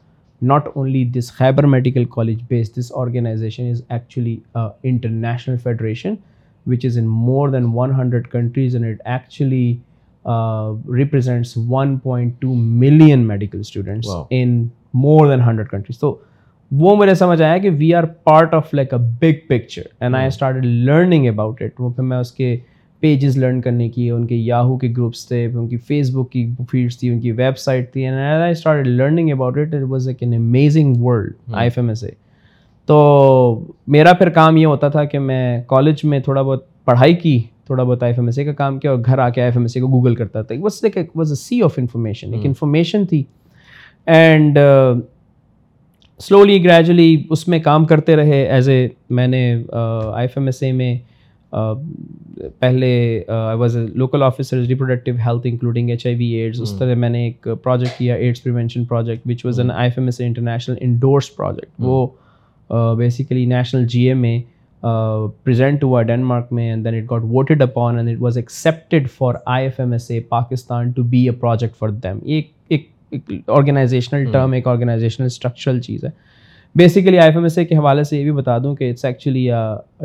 not only this Khyber medical college base this organization is actually international federation which is in more than one hundred countries and it actually represents one point two million medical students in more then hundred countries تو وہ مجھے سمجھ آیا کہ we are part of like a big picture and I start learning about it وہ پھر میں اس کے پیجز لرن کرنے کی ان کے یاہو کے گروپس تھے ان کی فیس بک کی فیڈس تھی ان کی ویب سائٹ تھی and I start learning about it it was ایک an amazing world I F M S A تو میرا پھر کام یہ ہوتا تھا کہ میں کالج میں تھوڑا بہت پڑھائی کی تھوڑا بہت I F M S A کا کام کیا اور گھر آ کے I F M S A کو گوگل کرتا تھا. Was was a sea of information ایک انفارمیشن تھی. اینڈ سلولی گریجولی اس میں کام کرتے رہے. ایز اے میں نے I F M S A میں پہلے I was a local officer reproductive health including H I V AIDS اس طرح میں نے ایک پروجیکٹ کیا AIDS prevention project which was an I F M S international endorse project وہ basically national G A میں present ہوا Denmark میں and then it got voted upon and it was accepted for I F M S A Pakistan to be a project for them ایک organisational term ایک organisational structural چیز ہے۔ Basically I F M S A کے حوالے سے یہ بھی بتا دوں کہ it's actually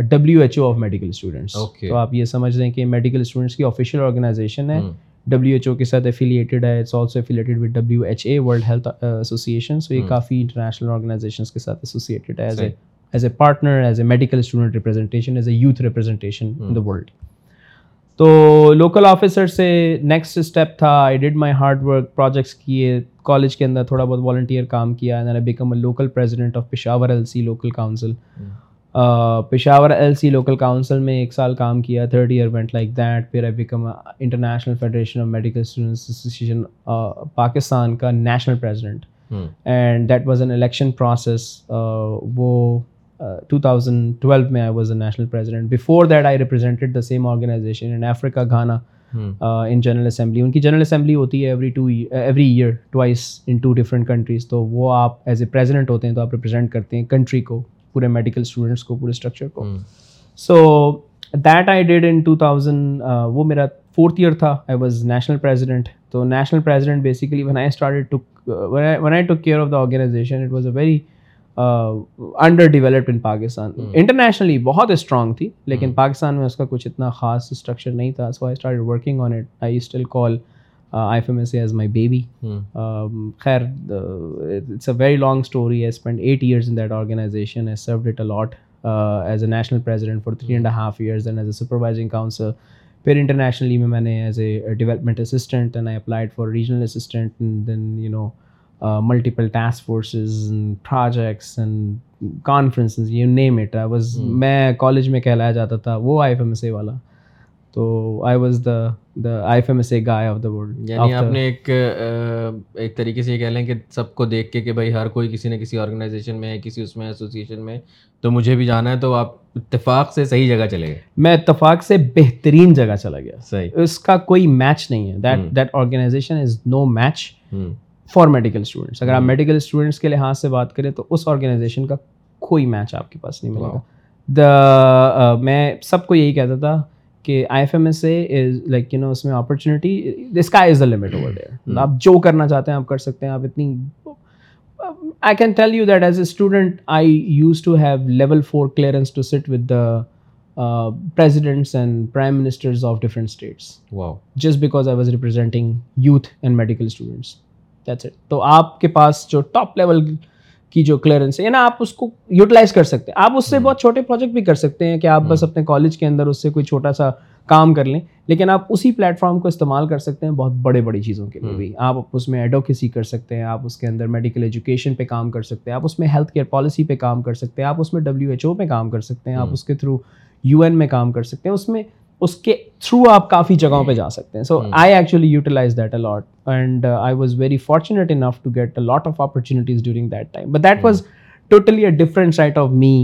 W H O of medical students تو آپ یہ سمجھ رہے ہیں کہ میڈیکل اسٹوڈنٹس کی آفیشیل آرگنائزیشن ہے۔ ڈبلیو ایچ او کے ساتھ افیلیٹیڈ ہے it's also affiliated with W H A world health association so یہ کافی انٹرنیشنل آرگنائزیشنس کے ساتھ ایسوسیٹیڈ ہے as a as a partner as a medical student representation as a youth representation in the world تو local officer سے next step تھا۔ I did my hard work projects کیے۔ College کے اندر تھوڑا بہت والنٹیئر کام کیا and I became a local president of Peshawar L C local council Peshawar L C local council میں ایک سال کام کیا۔ Third year went like that پھر I became international federation of medical students association Pakistan کا national president and that was an election process وہ two thousand twelve میں I was a national president before that I represented the same organisation in Africa Ghana in general assembly ان کی general assembly ہوتی ہے every two every year twice in two different countries تو وہ آپ as a president ہوتے ہیں تو آپ ریپرزینٹ کرتے ہیں کنٹری کو پورے میڈیکل اسٹوڈنٹس کو پورے اسٹرکچر کو. So that I did in two thousand وہ میرا فورتھ ایئر تھا. آئی واز نیشنل پریزیڈنٹ تو national president basically when I started to when I took care of the organisation it was a very under developed in Pakistan internationally بہت strong تھی لیکن پاکستان میں اس کا کچھ اتنا خاص اسٹرکچر نہیں تھا. So I start working on it I still call I F M S as my baby خیر it's a very long story I spend eight years in that organisation I served it a lot as a national president for three and half years and as a supervising council پھر internationally میں میں نے as a development assistant and I applied for regional assistant then you know multiple task forces projects and conferences you name it I was میں college میں کہلایا جاتا تھا وہ I F M S A والا تو I was the the I F M S A guy of the world یعنی آپ نے ایک ایک طریقے سے یہ کہہ لیں کہ سب کو دیکھ کے کہ بھائی ہر کوئی کسی نہ کسی آرگنائزیشن میں ہے کسی اس میں ایسوسیشن میں تو مجھے بھی جانا ہے تو آپ اتفاق سے صحیح جگہ چلے گئے میں اتفاق سے بہترین جگہ چلا گیا صحیح اس کا کوئی میچ نہیں ہے that that organisation is no match for medical students اگر آپ میڈیکل اسٹوڈنٹس کے لحاظ سے بات کریں تو اس آرگنائزیشن کا کوئی میچ آپ کے پاس نہیں ملے گا. دا میں سب کو یہی کہتا تھا کہ I F M S A is like you know اس میں اپرچونیٹی دس کا is the limit over there آپ جو کرنا چاہتے ہیں آپ کر سکتے ہیں. آپ اتنی I can tell you that as a student I used to have level four clearance to sit with the presidents and prime ministers of different states just because I was representing youth and medical students that's it تو آپ کے پاس جو top level کی جو clearance ہے نا آپ اس کو یوٹیلائز کر سکتے ہیں. آپ اس سے بہت چھوٹے پروجیکٹ بھی کر سکتے ہیں کہ آپ بس اپنے کالج کے اندر اس سے کوئی چھوٹا سا کام کر لیں. لیکن آپ اسی پلیٹ فارم کو استعمال کر سکتے ہیں بہت بڑے بڑی چیزوں کے لیے بھی. آپ اس میں ایڈوکیسی کر سکتے ہیں آپ اس کے اندر میڈیکل ایجوکیشن پہ کام کر سکتے ہیں آپ اس میں ہیلتھ کیئر پالیسی پہ کام کر سکتے ہیں آپ اس میں ڈبلیو ایچ او پہ کام کر سکتے ہیں آپ اس کے تھرو یو این میں کام کر سکتے ہیں. اس میں اس کے تھرو آپ کافی جگہوں پہ جا سکتے ہیں۔ So I actually utilise that a lot and I was very fortunate enough to get a lot of opportunities during that time but that was totally a different side of me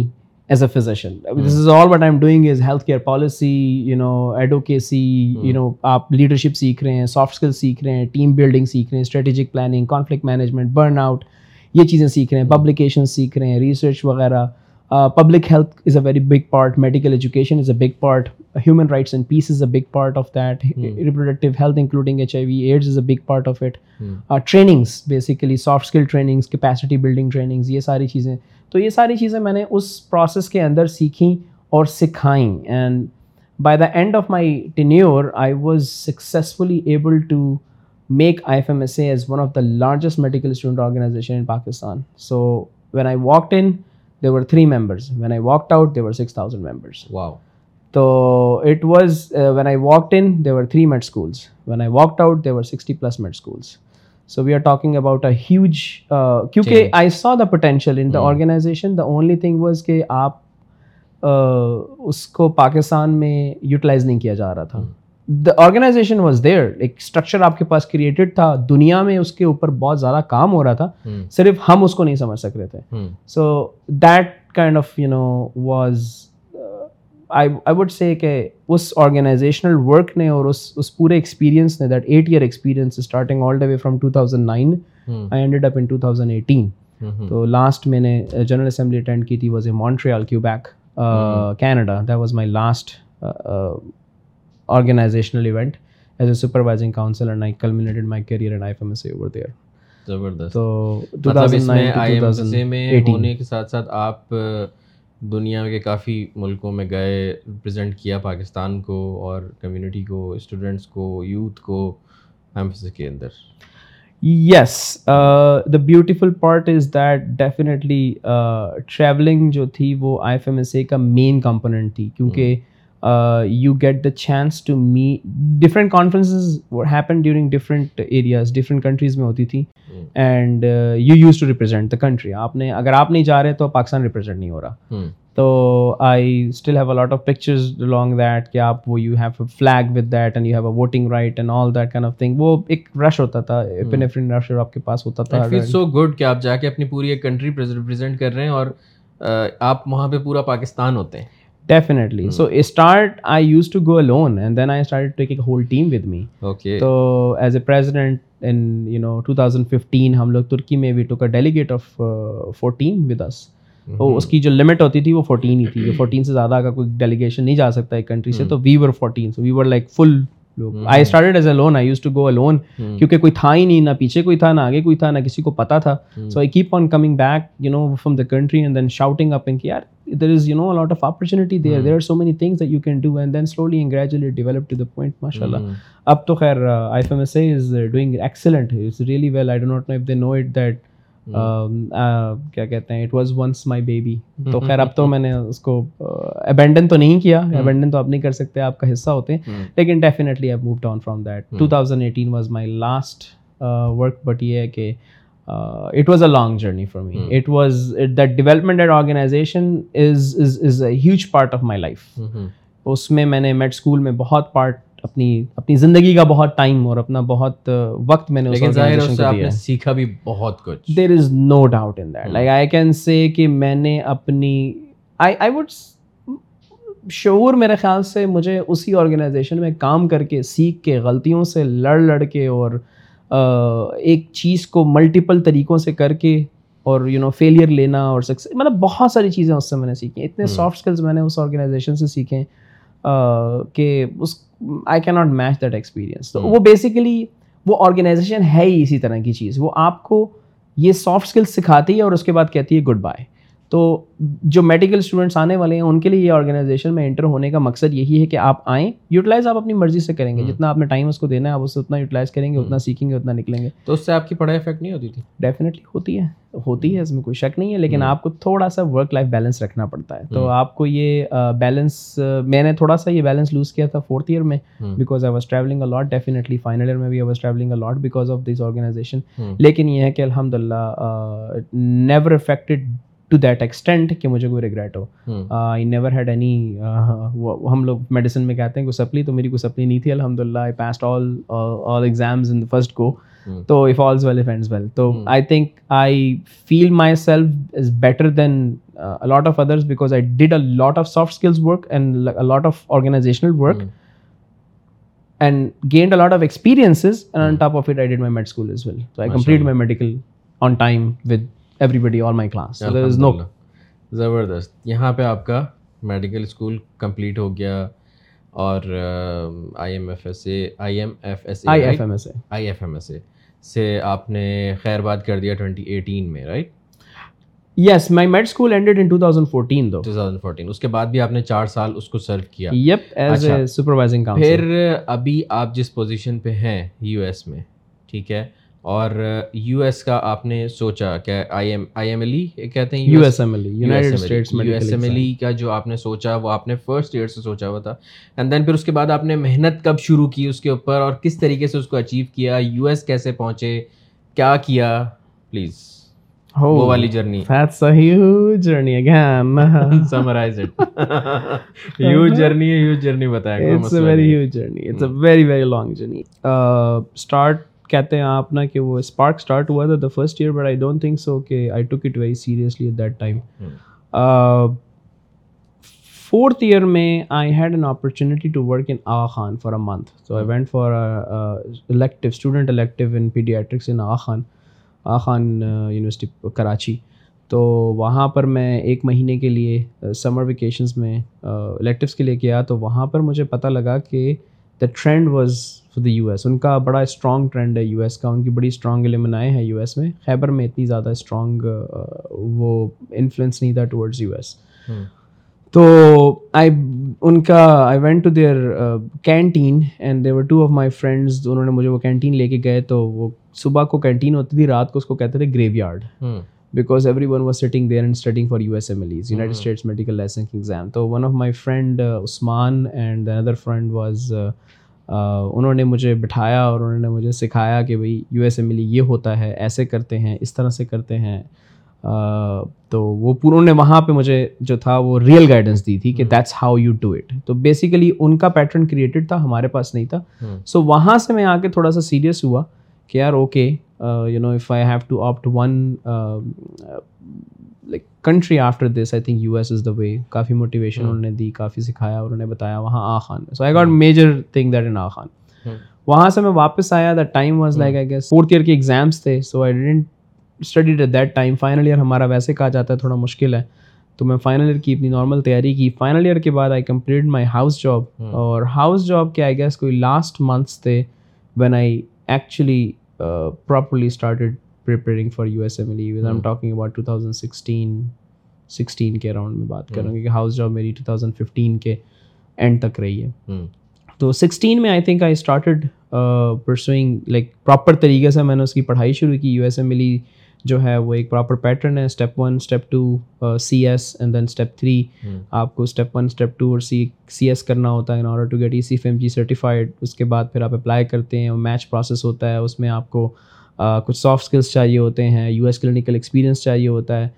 as a physician this is all what I am doing is health care policy you know advocacy you know آپ leadership سیکھ رہے ہیں soft skill سیکھ رہے ہیں team building سیکھ رہے ہیں strategic planning conflict management burn out یہ چیزیں سیکھ رہے ہیں پبلیکیشن سیکھ رہے ہیں ریسرچ وغیرہ۔ Public health is a very big part medical education is a big part human rights and peace is a big part of that reproductive health including H I V AIDS is a big part of it trainings basically soft skill trainings capacity building trainings یہ ساری چیزیں. تو یہ ساری چیزیں میں نے اس process کے اندر سیکھیں اور سکھائیں. And by the end of my tenure I was successfully able to make I F M S A as one of the largest medical student organisation in Pakistan so when I walked in there were three members when I walked out there were six thousand members wow تو it was when I walked in there were three med schools when I walked out there were sixty plus med schools so we are talking about a huge کیونکہ I saw the potential in the organisation the only thing was کہ آپ اس کو پاکستان میں utilise نہیں کیا جا رہا تھا دا آرگنائزیشن واز دیئر ایک اسٹرکچر آپ کے پاس کریٹڈ تھا دنیا میں اس کے اوپر بہت زیادہ کام ہو رہا تھا صرف ہم اس کو نہیں سمجھ سک رہے تھے so that kind of you know was I would say کہ اس آرگنائزیشنل ورک نے اور اس اس پورے ایکسپیرینس نے that eight year experience starting all the way from two thousand nine I ended up in two thousand eighteen تو last میں نے جنرل اسمبلی اٹینڈ کی تھی was a Montreal Quebec Canada that was my last organisational event as a supervising council and I culminated my career and I M S over there زبردست. تو مطلب اس میں آئی M S A میں ہونے کے ساتھ ساتھ آپ دنیا کے کافی ملکوں میں گئے ریپرزینٹ کیا پاکستان کو اور کمیونٹی کو اسٹوڈنٹس کو یوتھ کو آئی ایم ایس اے کے اندر yes the beautiful part is that definitely travelling جو تھی وہ I F M S A کا مین کمپوننٹ تھی کیونکہ you get the chance to meet different conferences happen during different areas different countries میں ہوتی تھی. And you used to represent the country آپ نے اگر آپ نہیں جا رہے تو پاکستان ریپرزینٹ نہیں ہو رہا تو I still have a lot of pictures long that کہ آپ وہ you have a flag with that and you have a voting right and all that kind of thing وہ ایک رش ہوتا تھا. اپنیفرین رش آپ کے پاس ہوتا تھا. سو گڈ کہ آپ جا کے اپنی پوری ایک کنٹری ریپرزینٹ کر رہے ہیں اور آپ وہاں پہ پورا پاکستان ہوتے ہیں. Definitely so start I used to go alone and then I start take ایک whole team with me okay تو as a president in you know two thousand fifteen ہم لوگ ترکی میں we took a delegate of fourteen with us تو اس کی جو لمٹ ہوتی تھی وہ فورٹین ہی تھی فورٹین سے زیادہ کا کوئی ڈیلیگیشن نہیں جا سکتا ایک کنٹری سے تو we were fourteen so we were like full I started as a lone I used to go a lone کیونکہ کوئی تھا ہی نہیں نہ پیچھے کوئی تھا نہ آگے کوئی تھا نہ کسی کو پتا تھا۔ So I keep on coming back you know from the country and then shouting up in یار there is you know lot of opportunity there there are so many things that you can do and then slowly and gradually develop to the point ماشاء اللہ اب تو خیر I M S A is doing excellent is really well I do not know if they know it that کیا کہتے ہیں؟ It was once my baby تو خیر اب تو میں نے اس کو ابینڈن تو نہیں کیا ابینڈن تو آپ نہیں کر سکتے آپ کا حصہ ہوتے ہیں۔ لیکن definitely I move down from that two thousand eighteen was my last work but یہ ہے کہ it was a long journey for me it was that development at organisation is is is a huge part of my life اس میں میں نے med school میں بہت part اپنی اپنی زندگی کا بہت ٹائم اور اپنا بہت وقت میں نے سیکھا بھی بہت کچھ۔ There is no doubt in that like I can say کہ میں نے اپنی آئی آئی وڈ شعور میرے خیال سے مجھے اسی آرگنائزیشن میں کام کر کے سیکھ کے غلطیوں سے لڑ لڑ کے اور ایک چیز کو ملٹیپل طریقوں سے کر کے اور یو نو فیلئر لینا اور سکسیز مطلب بہت ساری چیزیں اس سے میں نے سیکھی اتنے سافٹ اسکلس میں نے اس آرگنائزیشن سے سیکھیں کہ اس آئی کی ناٹ میچ دیٹ ایکسپیرینس تو وہ بیسیکلی وہ آرگنائزیشن ہے ہی اسی طرح کی چیز۔ وہ آپ کو یہ سافٹ اسکلس سکھاتی ہے اور اس کے بعد کہتی ہے گڈ بائے تو جو میڈیکل اسٹوڈنٹس آنے والے ہیں ان کے لیے یہ آرگنائزیشن میں انٹر ہونے کا مقصد یہی ہے کہ آپ آئیں یوٹیلائز آپ اپنی مرضی سے کریں گے۔ جتنا آپ نے ٹائم اس کو دینا ہے آپ اسے اتنا یوٹیلائز کریں گے اتنا سیکھیں گے اتنا نکلیں گے۔ تو اس سے آپ کی پڑھائی افیکٹ نہیں ہوتی تھی؟ ڈیفینیٹلی ہوتی ہے۔ ہوتی ہے اس میں کوئی شک نہیں ہے لیکن آپ کو تھوڑا سا ورک لائف بیلنس رکھنا پڑتا ہے۔ تو آپ کو یہ بیلنس میں نے تھوڑا سا یہ بیلنس لوز کیا تھا فورتھ ایئر میں۔ Because I was travelling a lot definitely final year میں بھی I was travelling a lot because of this organisation لیکن یہ ہے کہ الحمد للہ never affected to that extent کہ مجھے کوئی ریگریٹ ہو۔ آئی نیور ہیڈ اینی ہم لوگ میڈیسن میں کہتے ہیں کوئی سپلی تو میری کوئی سپلی نہیں تھی۔ الحمد للہ I passed all all exams in first go تو if all's well if ends well تو I think I feel myself as better than lot of others because I did a lot of soft skills work and lot of organisational work and gained a lot of experiences and on top of it I did my med school as well تو I complete my medical on time with everybody all my class no زبردست یہاں پہ آپ کا medical school complete ہو گیا اور I M F S A I M F S I F M S A I F M S A سے آپ نے خیر بات کر دیا ٹوئنٹی ایٹین میں right yes my med school ended in two thousand fourteen do two thousand fourteen اس کے بعد بھی آپ نے چار سال اس کو سرو کیا۔ یپ ایز اے سپروائزنگ پھر ابھی آپ جس پوزیشن پہ ہیں یو ایس میں ٹھیک ہے؟ اور یو ایس کا آپ نے سوچا کہ I M I M L E کہتے ہیں U S M L U S M L E کا جو آپ نے سوچا وہ آپ نے فرسٹ ایئر سے سوچا ہوا تھا اینڈ دین پھر اس کے بعد آپ نے محنت کب شروع کی اس کے اوپر اور کس طریقے سے اس کو اچیو کیا یو ایس کیسے پہنچے کیا کیا پلیز وہ والی journey That's a huge journey again. It huge journey ہے ہیوج جرنی بتایا It's a very huge journey. It's a very very long journey. Uh, start کہتے ہیں آپ نا کہ وہ اسپارک اسٹارٹ ہوا تھا the first year but I don't think so کہ I took it very seriously at that time i had an opportunity to work in aga khan for a month. So i went for a, a elective student elective in pediatrics in aga khan aga khan uh, university karachi. تو وہاں پر میں ایک مہینے کے لیے سمر vacations میں الیکٹیوس کے لیے گیا تو وہاں پر مجھے پتہ لگا کہ the trend was for the U S ان کا بڑا اسٹرانگ ٹرینڈ ہے یو ایس کا ان کی بڑی اسٹرانگ المنائے ہیں یو ایس میں۔ خیبر میں اتنی زیادہ اسٹرانگ وہ انفلوئنس نہیں تھا ٹورڈز یو ایس تو آئی ان کا I went to their canteen and there two of my friends انہوں نے مجھے وہ کینٹین لے کے گئے تو وہ صبح کو کینٹین ہوتی تھی رات کو اس کو کہتے تھے graveyard because everyone was sitting there and studying for U S M L as United States medical licence exam تو one of my friend Usman and another friend was انہوں نے مجھے بٹھایا اور انہوں نے مجھے سکھایا کہ بھائی یو ایس ایم ایل یہ ہوتا ہے ایسے کرتے ہیں اس طرح سے کرتے ہیں۔ تو وہ پوروں نے وہاں پہ مجھے جو تھا وہ ریئل گائیڈنس دی تھی کہ that's how you do it تو بیسیکلی ان کا پیٹرن کریٹڈ تھا ہمارے پاس نہیں تھا۔ سو وہاں سے میں آ کے تھوڑا سا سیریس ہوا کہ یار okay you know if I have to opt one country after this I think U S is the way coffee motivation انہوں نے دی کافی سکھایا انہوں نے بتایا وہاں آ Khan so I got major thing that ان آ خان۔ وہاں سے میں واپس آیا the time was like I guess fourth year کے ایگزامس تھے so I didn't studied at that time final year ہمارا ویسے کہا جاتا ہے تھوڑا مشکل ہے۔ تو میں فائنل ایئر کی اپنی نارمل تیاری کی۔ فائنل ایئر کے بعد I complete my house job اور ہاؤس جاب کے آئی گیس کوئی لاسٹ منتھس تھے when I actually properly started preparing for U S M L I am talking about two thousand sixteen sixteen کے around میں بات کر رہا ہوں کیونکہ ہاؤس جاب میری ٹو تھاؤزنڈ ففٹین کے اینڈ تک رہی ہے تو سکسٹین میں I think I started pursuing like proper طریقے سے میں نے اس کی پڑھائی شروع کی یو ایس ایم ایل جو ہے وہ ایک پراپر پیٹرن ہے step one step two C S and then step three آپ کو اسٹیپ ون اسٹیپ ٹو اور سی سی ایس کرنا ہوتا ہے in order to get E C F M G certified اس کے بعد پھر آپ اپلائی کرتے ہیں میچ پروسیس ہوتا ہے اس میں آپ کو کچھ سافٹ اسکلس چاہیے ہوتے ہیں یو ایس کلینکل ایکسپیرینس چاہیے ہوتا ہے۔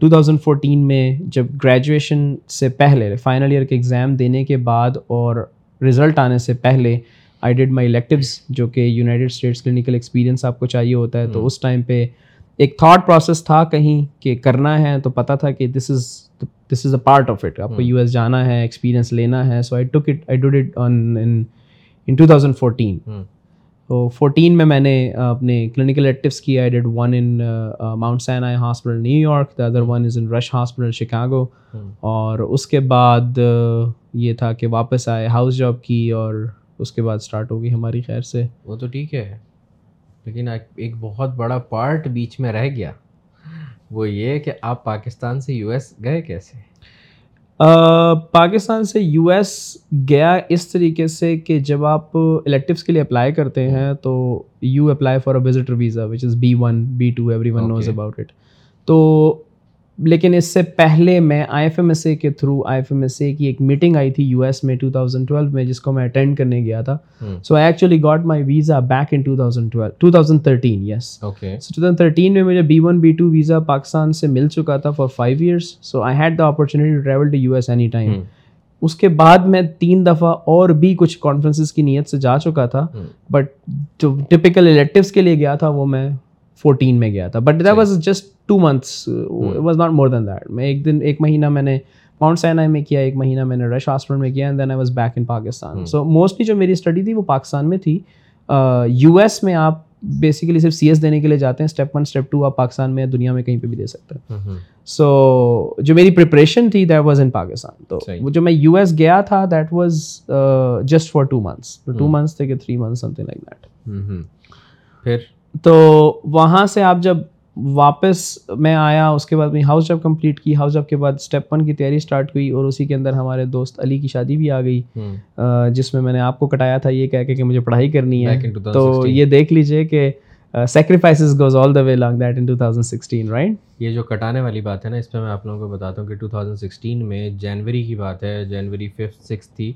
ٹو تھاؤزنڈ فورٹین میں جب گریجویشن سے پہلے فائنل ایئر کے ایگزام دینے کے بعد اور رزلٹ آنے سے پہلے آئی ڈیڈ مائی الیکٹیوز جو کہ یونائٹیڈ اسٹیٹس کلینکل ایکسپیرینس آپ کو چاہیے ہوتا ہے۔ تو اس ٹائم پہ ایک تھاٹ پروسیس تھا کہیں کہ کرنا ہے تو پتہ تھا کہ this is this is a part of it آپ کو یو ایس جانا ہے ایکسپیرینس لینا ہے۔ So I took it I did it on in two thousand fourteen تو فورٹین میں میں نے اپنے کلینکل ایکٹیوس کی I did one in Mount Sinai hospital New York the other one is in Rush hospital Chicago اور اس کے بعد یہ تھا کہ واپس آئے ہاؤس جاب کی اور اس کے بعد اسٹارٹ ہوگی ہماری خیر سے. وہ تو ٹھیک ہے. لیکن ایک بہت بڑا پارٹ بیچ میں رہ گیا. وہ یہ کہ آپ پاکستان سے یو ایس گئے کیسے؟ پاکستان سے یو ایس گیا اس طریقے سے کہ جب آپ الیکٹیوس کے لیے اپلائی کرتے ہیں تو you apply for a visitor visa which is B one B two everyone knows about it تو لیکن اس سے پہلے میں I F M S A کے through I F M S A کی ایک میٹنگ آئی تھی یو ایس میں ٹو تھاؤزنڈ ٹویلو میں جس کو میں اٹینڈ کرنے گیا تھا۔ So I actually got my visa back in two thousand twelve two thousand thirteen yes so two thousand thirteen میں مجھے B one B two visa Pakistan سے مل چکا تھا for five years so I had the opportunity to travel to U S any time اس کے بعد میں تین دفعہ اور بھی کچھ کانفرنسز کی نیت سے جا چکا تھا۔ بٹ جو ٹپکل الیکٹیوس کے لیے گیا تھا وہ میں فورٹین میں گیا تھا. But that was just two months was not more than that میں ایک دن ایک مہینہ میں نے ماؤنٹ سینائی میں کیا ایک مہینہ میں نے رش ہاسپٹل میں کیا and then I was back in Pakistan so mostly جو میری اسٹڈی تھی وہ پاکستان میں تھی. یو ایس میں آپ بیسیکلی صرف سی ایس دینے کے لیے جاتے ہیں. اسٹیپ ون اسٹیپ ٹو آپ پاکستان میں دنیا میں کہیں پہ بھی دے سکتے ہیں. سو جو میری پریپریشن تھی دیٹ واز ان پاکستان تو وہ جو میں یو ایس گیا تھا that was just for two months two months تھے کہ three months something like that پھر؟ تو وہاں سے آپ جب واپس میں آیا اس کے بعد اپنی ہاؤس جاب کمپلیٹ کی ہاؤس جاب کے بعد اسٹیپ ون کی تیاری اسٹارٹ ہوئی اور اسی کے اندر ہمارے دوست علی کی شادی بھی آ گئی جس میں میں نے آپ کو کٹایا تھا یہ کہہ کے کہ مجھے پڑھائی کرنی ہے۔ تو یہ دیکھ لیجیے کہ sacrifices goes all the way long that in two thousand sixteen right یہ جو کٹانے والی بات ہے نا اس پہ میں آپ لوگوں کو بتاتا ہوں کہ ٹو تھاؤزنڈ سکسٹین میں جنوری کی بات ہے جنوری ففتھ سکس تھی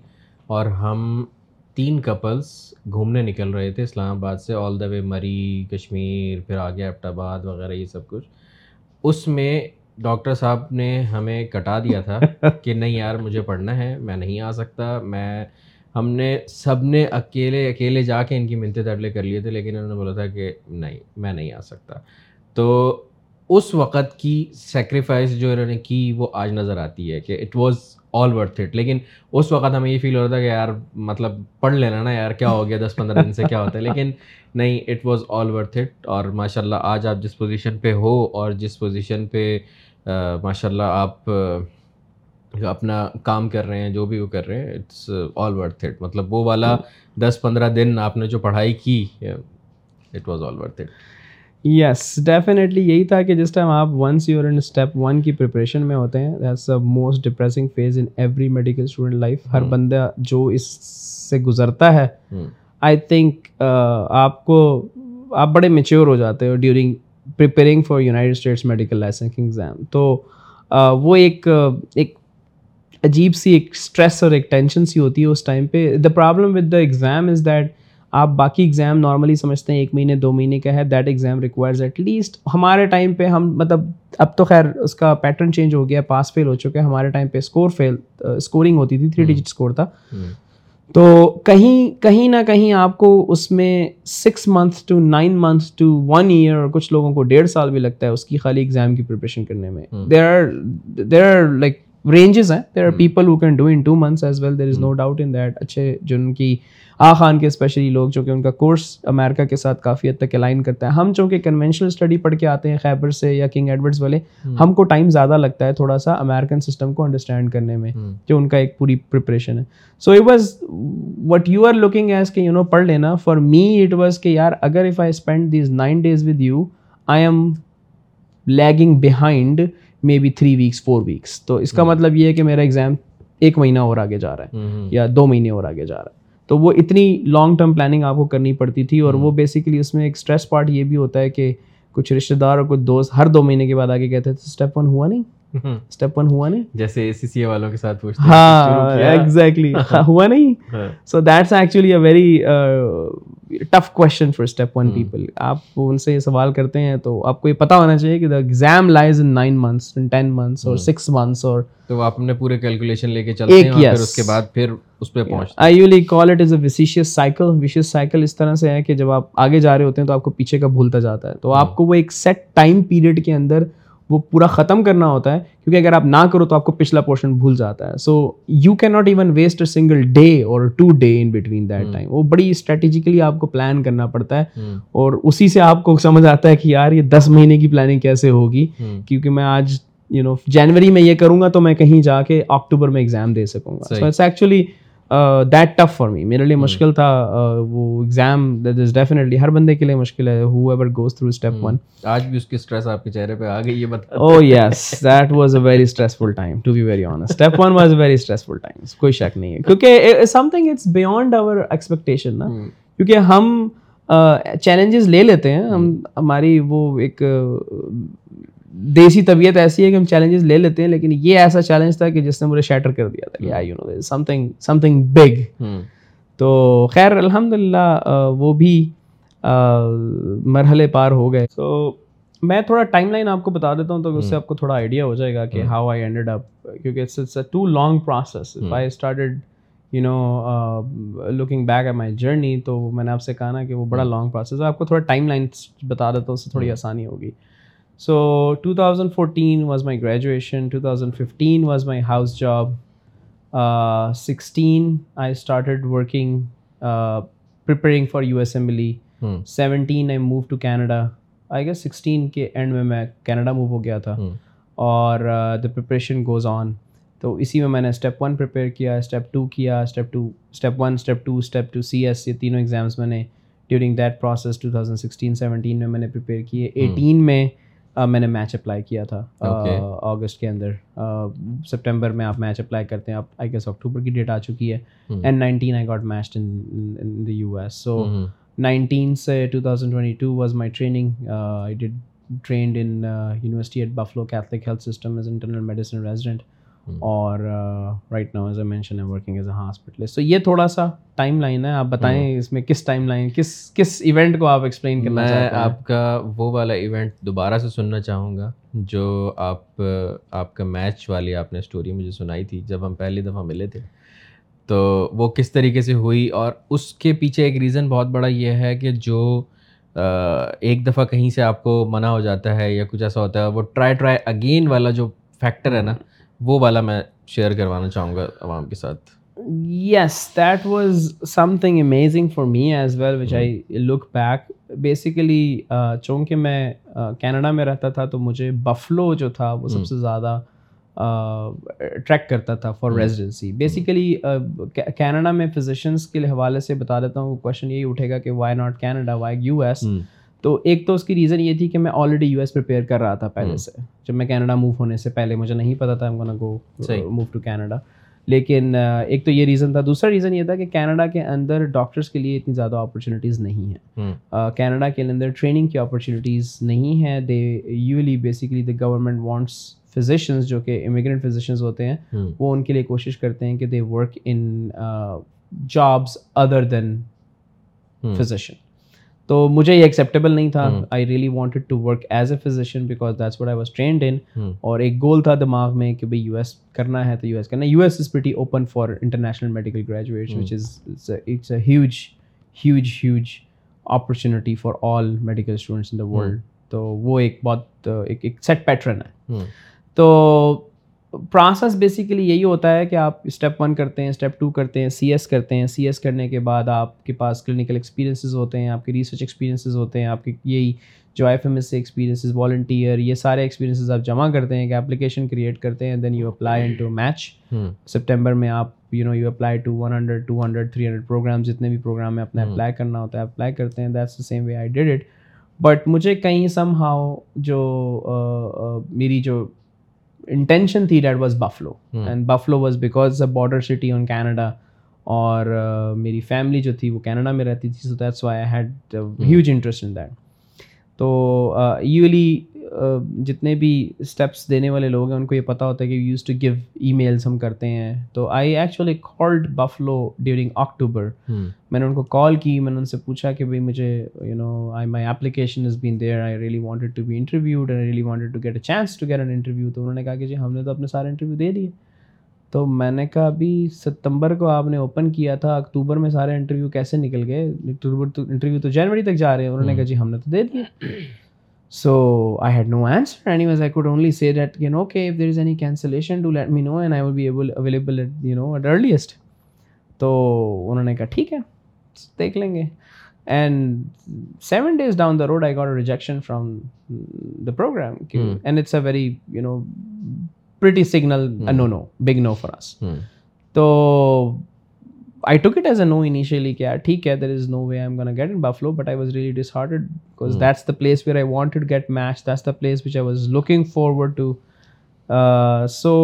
اور ہم تین کپلس گھومنے نکل رہے تھے اسلام آباد سے آل دا وے مری، کشمیر، پھر آگے ایبٹ آباد وغیرہ، یہ سب کچھ۔ اس میں ڈاکٹر صاحب نے ہمیں کٹا دیا تھا کہ نہیں یار، مجھے پڑھنا ہے، میں نہیں آ سکتا، میں، ہم نے سب نے اکیلے اکیلے جا کے ان کی منتیں ترلے کر لیے تھے، لیکن انہوں نے بولا تھا کہ نہیں، میں نہیں آ سکتا۔ تو اس وقت کی سیکریفائس جو انہوں نے کی، وہ آج نظر آتی ہے کہ it was all worth it لیکن اس وقت ہمیں یہ فیل ہو رہا تھا کہ یار مطلب پڑھ لینا نا یار کیا ہو گیا دس پندرہ دن سے کیا ہوتا ہے. لیکن نہیں it was all worth it اور ماشاء اللہ آج آپ جس پوزیشن پہ ہو اور جس پوزیشن پہ ماشاء اللہ آپ اپنا کام کر رہے ہیں، جو بھی وہ کر رہے ہیں اٹس آل ورتھ اٹ مطلب وہ والا دس پندرہ دن آپ نے جو پڑھائی کی it was all worth it yes definitely یہی تھا کہ جس ٹائم آپ once you're in step one کی پریپریشن میں ہوتے ہیں that's the most depressing phase in every medical student life ہر بندہ جو اس سے گزرتا ہے آئی تھنک آپ کو آپ بڑے میچیور ہو جاتے ہو during preparing for United States medical licensing exam تو وہ ایک ایک عجیب سی ایک اسٹریس اور ایک ٹینشن سی ہوتی ہے اس ٹائم پہ. The problem with the exam is that آپ باقی ایگزام نارملی سمجھتے ہیں ایک مہینے دو مہینے کا ہے that exam requires at least ہمارے ٹائم پہ ہم مطلب اب تو خیر اس کا پیٹرن چینج ہو گیا پاس فیل ہو چکا ہے ہمارے ٹائم پہ اسکور فیل اسکورنگ ہوتی تھی تھری ڈیجٹ اسکور تھا۔ تو کہیں کہیں نہ کہیں آپ کو اس میں six months to nine months to one year اور کچھ لوگوں کو ڈیڑھ سال بھی لگتا ہے اس کی خالی ایگزام کی پریپریشن کرنے میں۔ There are there are like ranges ہیں there are people who can do in two months as well there is no doubt in that اچھے جن کی آ خان کے اسپیشلی لوگ جو کہ ان کا کورس امیرکا کے ساتھ کافی حد تک الائن کرتا ہے ہم چونکہ کنونشنل اسٹڈی پڑھ کے آتے ہیں خیبر سے یا کنگ ایڈورڈز والے ہم کو ٹائم زیادہ لگتا ہے تھوڑا سا امیرکن سسٹم کو انڈرسٹینڈ کرنے میں جو ان کا ایک پوری پریپریشن ہے so it was what you are looking as کہ یو نو پڑھ لینا فار می اٹ واز کہ یار اگر if I spend these nine days with you I am lagging behind maybe three weeks four weeks تو اس کا مطلب یہ ہے کہ میرا ایگزام ایک مہینہ اور آگے جا رہا ہے یا دو مہینے اور آگے جا رہا ہے۔ تو وہ اتنی لانگ ٹرم پلاننگ آپ کو کرنی پڑتی تھی اور وہ بیسیکلی اس میں ایک اسٹریس پارٹ یہ بھی ہوتا ہے کہ کچھ رشتے دار اور کچھ دوست ہر دو مہینے کے بعد آگے کہتے تھے اسٹیپ ون ہوا نہیں؟ اسٹیپ ون ہوا نہیں؟ جیسے اے سی سی والوں کے ساتھ ہاں ایگزیکٹلی ہوا نہیں؟ So that's actually a very tough question for step one people آپ ان سے یہ سوال کرتے ہیں تو آپ کو یہ پتا ہونا چاہیے کہ the exam lies in nine months in ten months اور سکس منتھس اور تو آپ اپنے پورے کیلکولیشن لے کے چلتے ہیں اور پھر اس کے بعد پھر اس پہ پہنچتے ہیں۔ I usually call it as a vicious cycle vicious cycle اس طرح سے ہے کہ جب آپ آگے جا رہے ہوتے ہیں تو آپ کو پیچھے کا بھولتا جاتا ہے۔ تو آپ کو وہ ایک سیٹ ٹائم پیریڈ کے اندر وہ پورا ختم کرنا ہوتا ہے کیونکہ اگر آپ نہ کرو تو آپ کو پچھلا پورشن بھول جاتا ہے۔ So you can not even waste a single day اور two day in between that time وہ بڑی اسٹریٹجیکلی آپ کو پلان کرنا پڑتا ہے۔ اور اسی سے آپ کو سمجھ آتا ہے کہ یار یہ دس مہینے کی پلاننگ کیسے ہوگی؟ کیونکہ میں آج یو نو جنوری میں یہ کروں گا تو میں کہیں جا کے اکتوبر میں ایگزام دے سکوں گا۔ So it's actually that tough for me میرے لیے مشکل تھا وہ ایگزام دیٹ از ڈیفینیٹلی ہر بندے کے لیے مشکل ہے whoever goes through step one آج بھی اس کی اسٹریس آپ کے چہرے پہ آ گئی یہ بتا۔ او yes that was a very stressful time to be very honest step one was very stressful time کوئی شک نہیں ہے۔ کیونکہ something it's beyond our expectation نا۔ کیونکہ ہم چیلنجز لے لیتے ہیں۔ ہم ہماری وہ ایک دیسی طبیعت ایسی ہے کہ ہم چیلنجز لے لیتے ہیں لیکن یہ ایسا چیلنج تھا کہ جس نے مجھے شیٹر کر دیا تھا کہ I you know something something big تو خیر الحمد للہ وہ بھی مرحلے پار ہو گئے۔ تو میں تھوڑا ٹائم لائن آپ کو بتا دیتا ہوں تو اس سے آپ کو تھوڑا آئیڈیا ہو جائے گا کہ ہاؤ آئی اینڈیڈ اپ کیونکہ it's a too long process I started you know looking back a my journey تو میں نے آپ سے کہا نا کہ وہ بڑا لانگ پروسیس ہے۔ آپ کو تھوڑا ٹائم لائن بتا دیتا ہوں اس سے تھوڑی آسانی ہوگی۔ So two thousand fourteen was my graduation two thousand fifteen was my house job sixteen I started working preparing for U S M L E seventeen I move to Canada I guess sixteen کے end میں میں Canada move ہو گیا تھا اور the preparation goes on تو اسی میں میں نے اسٹیپ ون پریپیئر کیا اسٹیپ ٹو کیا step two step one step two step two C S یہ تینوں ایگزامس میں نے during that process two thousand sixteen seventeen میں میں نے پریپیئر کیے ایٹین میں میں نے میچ اپلائی کیا تھا اگست کے اندر۔ سپٹمبر میں آپ میچ اپلائی کرتے ہیں آپ آئی گیس اکتوبر کی ڈیٹ آ چکی ہے۔ And nineteen I got match in the U S so nineteen سے two thousand twenty two was my training I did trained in university at Buffalo Catholic health system as internal medicine resident اور right now as a mention ہے working as a hospitalist تو یہ تھوڑا سا time line ہے. آپ بتائیں اس میں کس ٹائم لائن کس کس ایونٹ کو آپ ایکسپلین کرنا میں آپ کا وہ والا ایونٹ دوبارہ سے سننا چاہوں گا جو آپ آپ کا میچ والی آپ نے اسٹوری مجھے سنائی تھی جب ہم پہلی دفعہ ملے تھے۔ تو وہ کس طریقے سے ہوئی اور اس کے پیچھے ایک ریزن بہت بڑا یہ ہے کہ جو ایک دفعہ کہیں سے آپ کو منع ہو جاتا ہے یا کچھ ایسا ہوتا ہے وہ ٹرائی ٹرائی اگین والا جو فیکٹر ہے نا وہ والا میں شیئر کروانا چاہوں گا عوام کے ساتھ۔ Yes that was something amazing for me as well which I look back basically چونکہ میں کینیڈا میں رہتا تھا تو مجھے بفلو جو تھا وہ سب سے زیادہ اٹریکٹ کرتا تھا فار ریزیڈنسی بیسیکلی کینیڈا میں فزیشنس کے حوالے سے بتا دیتا ہوں کوشچن یہی اٹھے گا کہ why not Canada why U S تو ایک تو اس کی ریزن یہ تھی کہ میں آلریڈی یو ایس پریپیئر کر رہا تھا پہلے سے۔ جب میں کینیڈا موو ہونے سے پہلے مجھے نہیں پتا تھا گو موو ٹو کینیڈا لیکن ایک تو یہ ریزن تھا۔ دوسرا ریزن یہ تھا کہ کینیڈا کے اندر ڈاکٹرس کے لیے اتنی زیادہ اپرچونیٹیز نہیں ہیں۔ کینیڈا کے اندر ٹریننگ کی اپرچونیٹیز نہیں ہیں۔ They usually basically the government wants physicians جو کہ امیگرینٹ فزیشنز ہوتے ہیں وہ ان کے لیے کوشش کرتے ہیں کہ they work in jobs other than physician تو مجھے یہ ایکسیپٹیبل نہیں تھا. I really wanted to work as a physician because that's what I was trained in اور ایک گول تھا دماغ میں کہ بھائی یو ایس کرنا ہے تو یو ایس کرنا U S is pretty open for international medical graduate which is it's a huge huge huge opportunity for all medical students in the world تو وہ ایک بہت ایک سیٹ پیٹرن ہے. تو پروسیس بیسیکلی یہی ہوتا ہے کہ آپ اسٹیپ ون کرتے ہیں اسٹیپ ٹو کرتے ہیں سی ایس کرتے ہیں. سی ایس کرنے کے بعد آپ کے پاس کلینکل ایکسپیرینسز ہوتے ہیں آپ کے ریسرچ ایکسپیرینسز ہوتے ہیں آپ کے یہی جو ایف ایم ایس سے ایکسپیرینسز والنٹیئر یہ سارے ایکسپیرینسز آپ جمع کرتے ہیں کہ اپلیکیشن کریٹ کرتے ہیں then you apply in to match September میں آپ you know you apply to one hundred two hundred three hundred program جتنے بھی پروگرام میں اپنا اپلائی کرنا ہوتا ہے اپلائی کرتے ہیں. That's the same way I did it but مجھے کہیں سم ہاؤ جو میری جو انٹینشن تھی that was Buffalo and Buffalo was because a border city on Canada اور میری فیملی جو تھی وہ کینیڈا میں رہتی تھی so that's why I had huge interest in that تو یولی جتنے بھی اسٹیپس دینے والے لوگ ہیں ان کو یہ پتہ ہوتا ہے کہ use to give emails ہم کرتے ہیں۔ تو I actually called Buffalo during October میں نے ان کو کال کی میں نے ان سے پوچھا کہ بھائی مجھے you know I my application is been there I really wanted to be interviewed I really wanted to get a chance to get an interview تو انہوں نے کہا کہ جی ہم نے تو اپنے سارے انٹرویو دے دیے۔ تو میں نے کہا ابھی ستمبر کو آپ نے اوپن کیا تھا اکتوبر میں سارے انٹرویو کیسے نکل گئے؟ اکتوبر تو انٹرویو تو جنوری تک جا رہے ہیں۔ انہوں نے کہا جی ہم نے تو دے دیے۔ So I had no answer anyways I could only see that you know کہ if there is any cancellation to let me know and I will be able available at you know at earliest تو انہوں نے کہا ٹھیک ہے دیکھ لیں گے. And seven days down the road I got rejection from the program and it's a very you know pretty signal no no big no for us تو I took it as a no initially کہ ٹھیک ہے there is no way I am gonna get in Buffalo but I was really disheartened because that's the place where I wanted get match that's the place which I was looking forward to so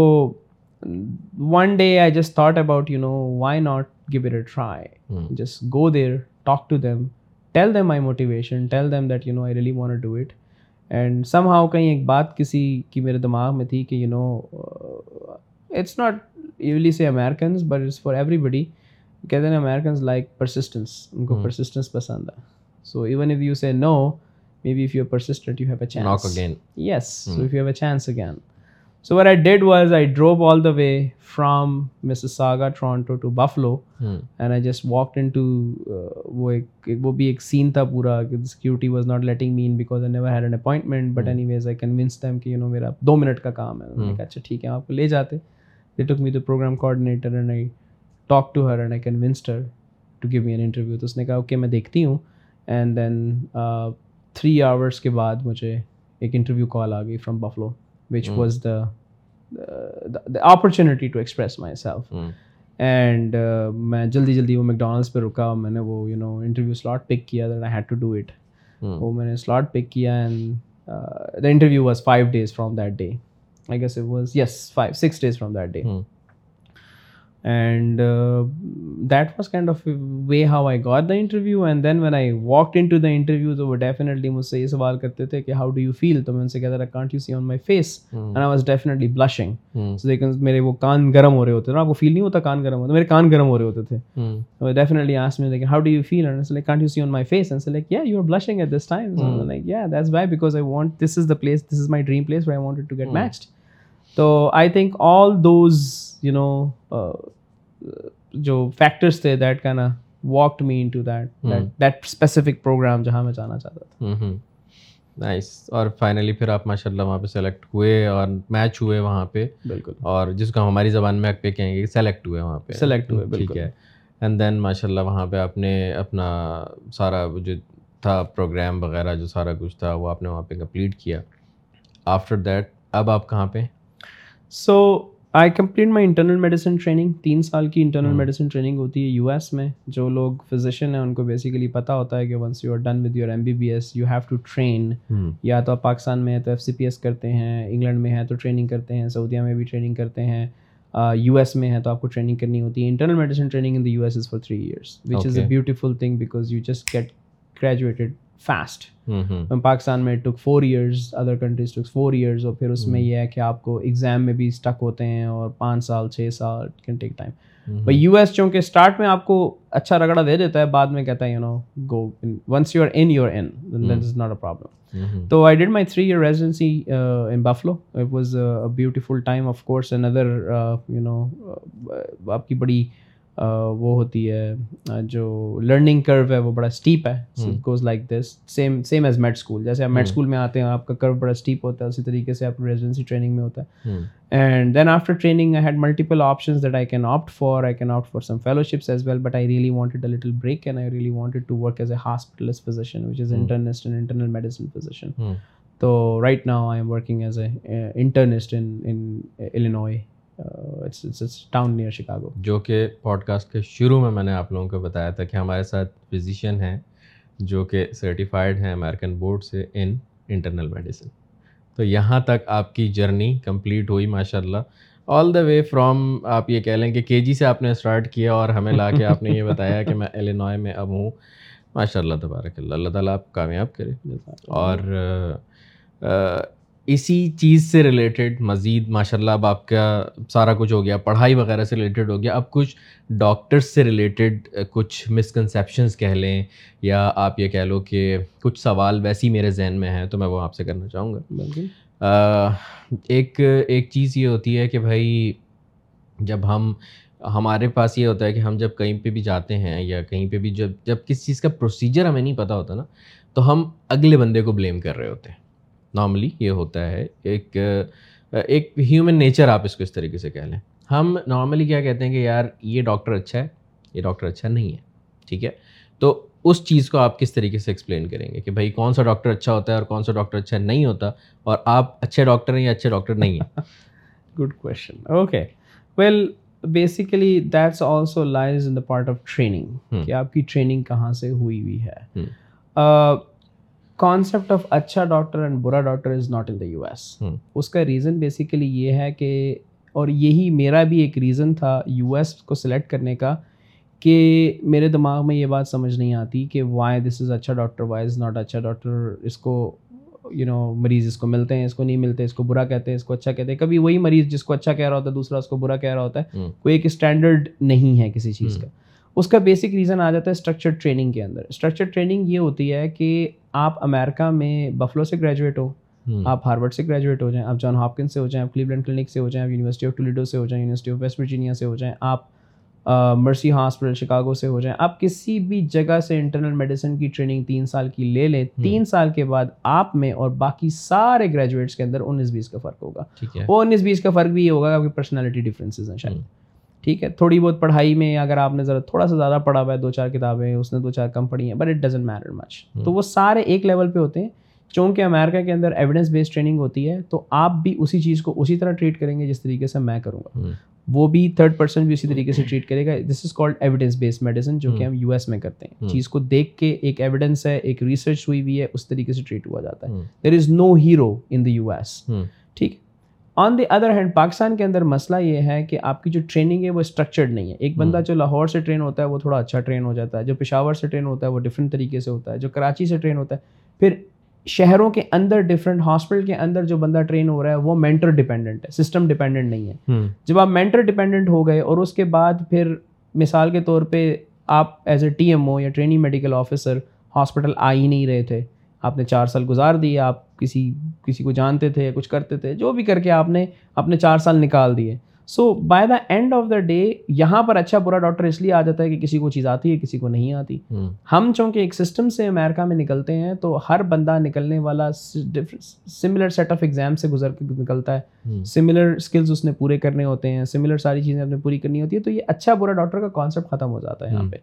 one day I just thought about you know why not give it a try just go there talk to them tell them my motivation tell them that you know I really want do it and somehow کہیں ایک بات کسی کی میرے دماغ میں تھی کہ you know it's not usually say Americans but it's for everybody کہتے ہیں امیرکنز لائک پرسسٹنس ان کو پرسسٹنس پسند ہے. سو even if you say no maybe if you persistent you have a chance yes so if you have a chance again so what I did was I drop all the way from Mississauga Toronto to Buffalo and I just walk in to وہ ایک وہ بھی ایک scene تھا پورا کہ security was not letting me in because I never had an appointment but anyways I convince them کہ you know میرا دو منٹ کا کام ہے اچھا ٹھیک ہے آپ کو لے جاتے they took me the program coordinator and I talk to her and I convinced to give me an interview تو اس نے کہا اوکے میں دیکھتی ہوں. اینڈ دین تھری آورس کے بعد مجھے ایک انٹرویو کال آ گئی from Buffalo which was the opportunity to express myself and میں جلدی جلدی وہ میکڈونلڈس پہ رکا. میں نے وہ you know interview slot pick کیا. That I had to do it وہ میں نے سلاٹ پک کیا and the interview was five days from that day I guess was yes five six days from that day and that was kind of way how I got the interview and then when I walk in to the interview تو وہ definitely مجھ سے یہ سوال کرتے تھے کہ how do you feel تو میں ان سے کہتا تھا can't you see on my face and I was definitely blushing لیکن میرے وہ کان گرم ہو رہے ہوتے نا آپ کو فیل نہیں ہوتا کان گرم ہوتا میرے کان گرم ہو رہے ہوتے تھے ڈیفینیٹلی آس میں how do you feel and can't you see on my face and like yeah you are blushing at this time like yeah that's why because I want this is the place this is my dream place I want to get matched تو I think all those you know جو factors تھے that کا نا walked me in to that that specific program جہاں میں جانا چاہتا تھا۔ نائس اور فائنلی پھر آپ ماشاء اللہ وہاں پہ سلیکٹ ہوئے اور میچ ہوئے وہاں پہ۔ بالکل۔ اور جس کو ہماری زبان میں پہ کہیں گے سلیکٹ ہوئے وہاں پہ۔ سلیکٹ ہوئے ٹھیک ہے۔ اینڈ دین ماشاء اللہ وہاں پہ آپ نے اپنا سارا جو تھا پروگرام وغیرہ جو سارا کچھ تھا وہ آپ نے وہاں پہ کمپلیٹ کیا۔ آفٹر دیٹ اب آپ کہاں پہ so I complete my internal medicine training تین سال کی انٹرنل میڈیسن ٹریننگ ہوتی ہے یو ایس میں جو لوگ فزیشین ہیں ان کو بیسیکلی پتہ ہوتا ہے کہ once you are done with your M B B S you have to train یا تو آپ پاکستان میں ہے تو ایف سی پی ایس کرتے ہیں انگلینڈ میں ہے تو ٹریننگ کرتے ہیں سعودیہ میں بھی ٹریننگ کرتے ہیں یو ایس میں ہے تو آپ کو ٹریننگ کرنی ہوتی ہے۔ Internal medicine training in the U S is for three years which is a beautiful thing because you just get graduated fast Pakistan میں take four years other countries take four years اور پھر اس میں یہ ہے کہ آپ کو ایگزام میں بھی اسٹک ہوتے ہیں اور پانچ سال چھ سال کین ٹیک ٹائم بھائی یو ایس چونکہ اسٹارٹ میں آپ کو اچھا رگڑا دے دیتا ہے بعد میں کہتا ہے you know go once you are in your in that is not a problem تو I did my three year residency in Buffalo it was beautiful time of course an other you know آپ کی بڑی وہ ہوتی ہے جو learning curve ہے وہ بڑا اسٹیپ ہے۔ Goes like this same same as med school جیسے آپ میٹ اسکول میں آتے ہیں آپ کا کرو بڑا اسٹیپ ہوتا ہے اسی طریقے سے آپ ریزیڈنسی ٹریننگ میں ہوتا ہے۔ And then after training I had multiple options that I can opt for I can opt for some fellowships as well but I really wanted a little break and I really wanted to work as a hospitalist physician which is internist in internal medicine physician تو right now I am working as a internist in Illinois town near Chicago جو کہ pod cost کے شروع میں میں نے آپ لوگوں کو بتایا تھا کہ ہمارے ساتھ فزیشین ہیں جو کہ سرٹیفائڈ ہیں امیرکن بورڈ سے ان انٹرنل میڈیسن تو یہاں تک آپ کی جرنی کمپلیٹ ہوئی ماشاء اللہ آل دا وے فرام آپ یہ کہہ لیں کہ کے جی سے آپ نے اسٹارٹ کیا اور ہمیں لا کے آپ نے یہ بتایا کہ میں ایلینوائے میں اب ہوں. ماشاء اللہ تبارک اللہ. اللہ تعالیٰ آپ کامیاب کرے. اور اسی چیز سے ریلیٹڈ مزید ماشاء اللہ اب آپ کا سارا کچھ ہو گیا پڑھائی وغیرہ سے ریلیٹڈ ہو گیا۔ اب کچھ ڈاکٹرس سے ریلیٹڈ کچھ مسکنسیپشنس کہہ لیں یا آپ یہ کہہ لو کہ کچھ سوال ویسے ہی میرے ذہن میں ہیں تو میں وہ آپ سے کرنا چاہوں گا۔ ایک ایک چیز یہ ہوتی ہے کہ بھائی جب ہم ہمارے پاس یہ ہوتا ہے کہ ہم جب کہیں پہ بھی جاتے ہیں یا کہیں پہ بھی جب جب کسی چیز کا پروسیجر ہمیں نہیں پتہ ہوتا نا تو ہم اگلے بندے کو بلیم کر رہے ہوتے ہیں۔ نارملی یہ ہوتا ہے ایک ایک ہیومن نیچر آپ اس کو اس طریقے سے کہہ لیں۔ ہم نارملی کیا کہتے ہیں کہ یار یہ ڈاکٹر اچھا ہے یہ ڈاکٹر اچھا نہیں ہے ٹھیک ہے؟ تو اس چیز کو آپ کس طریقے سے ایکسپلین کریں گے کہ بھائی کون سا ڈاکٹر اچھا ہوتا ہے اور کون سا ڈاکٹر اچھا نہیں ہوتا اور آپ اچھے ڈاکٹر ہیں یا اچھے ڈاکٹر نہیں ہیں؟ Good question okay well basically that's also lies in the part of training کہ آپ کی ٹریننگ کہاں سے ہوئی ہوئی ہے۔ کانسیپٹ آف اچھا ڈاکٹر اینڈ برا doctor is not in the U S اس کا ریزن بیسیکلی یہ ہے کہ اور یہی میرا بھی ایک ریزن تھا یو ایس کو سلیکٹ کرنے کا کہ میرے دماغ میں یہ بات سمجھ نہیں آتی کہ وائی دس از اچھا ڈاکٹر وائی از ناٹ اچھا ڈاکٹر اس کو یو نو مریض اس کو ملتے ہیں اس کو نہیں ملتے اس کو برا کہتے ہیں اس کو اچھا کہتے ہیں کبھی وہی مریض جس کو اچھا کہہ رہا ہوتا ہے دوسرا اس کو برا کہہ رہا ہوتا ہے کوئی ایک اسٹینڈرڈ نہیں ہے کسی چیز کا اس کا بیسک ریزن آ جاتا ہے اسٹرکچر ٹریننگ کے اندر۔ اسٹرکچر ٹریننگ یہ ہوتی ہے کہ آپ امیرکا میں بفلو سے گریجویٹ ہو آپ ہارورڈ سے گریجویٹ ہو جائیں آپ جان ہاپکن سے ہو جائیں آپ کلیولینڈ کلینک سے ہو جائیں آپ یونیورسٹی آف ٹولیڈو سے ہو جائیں یونیورسٹی آف ویسٹ ورجینیا سے ہو جائیں آپ مرسی ہاسپٹل شکاگو سے ہو جائیں۔ آپ کسی بھی جگہ سے انٹرنل میڈیسن کی ٹریننگ تین سال کی لے لیں تین سال کے بعد آپ میں اور باقی سارے گریجویٹس کے اندر انیس بیس کا فرق ہوگا۔ وہ انیس بیس کا فرق بھی یہ ہوگا کہ آپ کی پرسنالٹی ڈفرینسز ہیں شاید۔ ٹھیک ہے تھوڑی بہت پڑھائی میں اگر آپ نے ذرا تھوڑا سا زیادہ پڑھا ہوا ہے دو چار کتابیں اس نے دو چار کم پڑھی ہیں but it doesn't matter much تو وہ سارے ایک لیول پہ ہوتے ہیں چونکہ امیرکا کے اندر ایویڈنس بیسڈ ٹریننگ ہوتی ہے تو آپ بھی اسی چیز کو اسی طرح ٹریٹ کریں گے جس طریقے سے میں کروں گا۔ وہ بھی تھرڈ پرسن بھی اسی طریقے سے ٹریٹ کرے گا۔ This is called evidence based medicine جو کہ ہم۔ یو ایس میں کرتے ہیں۔ چیز کو دیکھ کے ایک ایویڈنس ہے ایک ریسرچ ہوئی ہوئی ہے اس طریقے سے ٹریٹ ہوا جاتا ہے۔ There is no hero in the U S ٹھیک۔ On the other hand Pakistan کے اندر مسئلہ یہ ہے کہ آپ کی جو ٹریننگ ہے وہ اسٹرکچرڈ نہیں ہے۔ ایک بندہ جو لاہور سے ٹرین ہوتا ہے وہ تھوڑا اچھا ٹرین ہو جاتا ہے جو پشاور سے ٹرین ہوتا ہے وہ ڈفرینٹ طریقے سے ہوتا ہے جو کراچی سے ٹرین ہوتا ہے۔ پھر شہروں کے اندر ڈفرینٹ ہاسپٹل کے اندر جو بندہ ٹرین ہو رہا ہے وہ مینٹر ڈپینڈنٹ ہے سسٹم ڈپینڈنٹ نہیں ہے۔ جب آپ مینٹر ڈپینڈنٹ ہو گئے اور اس کے بعد پھر مثال کے طور پہ آپ as a T M O یا ٹریننگ میڈیکل آفیسر ہاسپٹل آ ہی نہیں رہے تھے۔ آپ نے چار سال گزار دیے آپ کسی کسی کو جانتے تھے کچھ کرتے تھے جو بھی کر کے آپ نے اپنے چار سال نکال دیے۔ So by the end of the day یہاں پر اچھا برا ڈاکٹر اس لیے آ جاتا ہے کہ کسی کو چیز آتی ہے کسی کو نہیں آتی۔ ہم۔ چونکہ ایک سسٹم سے امیرکا میں نکلتے ہیں تو ہر بندہ نکلنے والا سملر سیٹ آف ایگزام سے گزر کے نکلتا ہے۔ سملر اسکلز اس نے پورے کرنے ہوتے ہیں سملر ساری چیزیں اپنے پوری کرنی ہوتی ہے تو یہ اچھا برا ڈاکٹر کا کانسیپٹ ختم ہو جاتا ہے یہاں پہ۔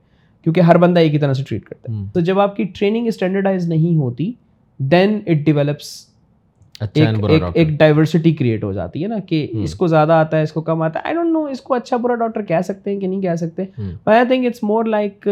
کیونکہ ہر بندہ ایک ہی طرح سے ٹریٹ کرتا ہے۔ تو جب آپ کی ٹریننگ اسٹینڈرڈائز نہیں ہوتی دین اٹ ڈیولپس ایک ڈائیورسٹی کریٹ ہو جاتی ہے نا کہ اس کو زیادہ آتا ہے اس کو کم آتا ہے۔ آئی ڈونٹ نو اس کو اچھا برا ڈاکٹر کہہ سکتے ہیں کہ نہیں کہہ سکتے۔ I think it's more like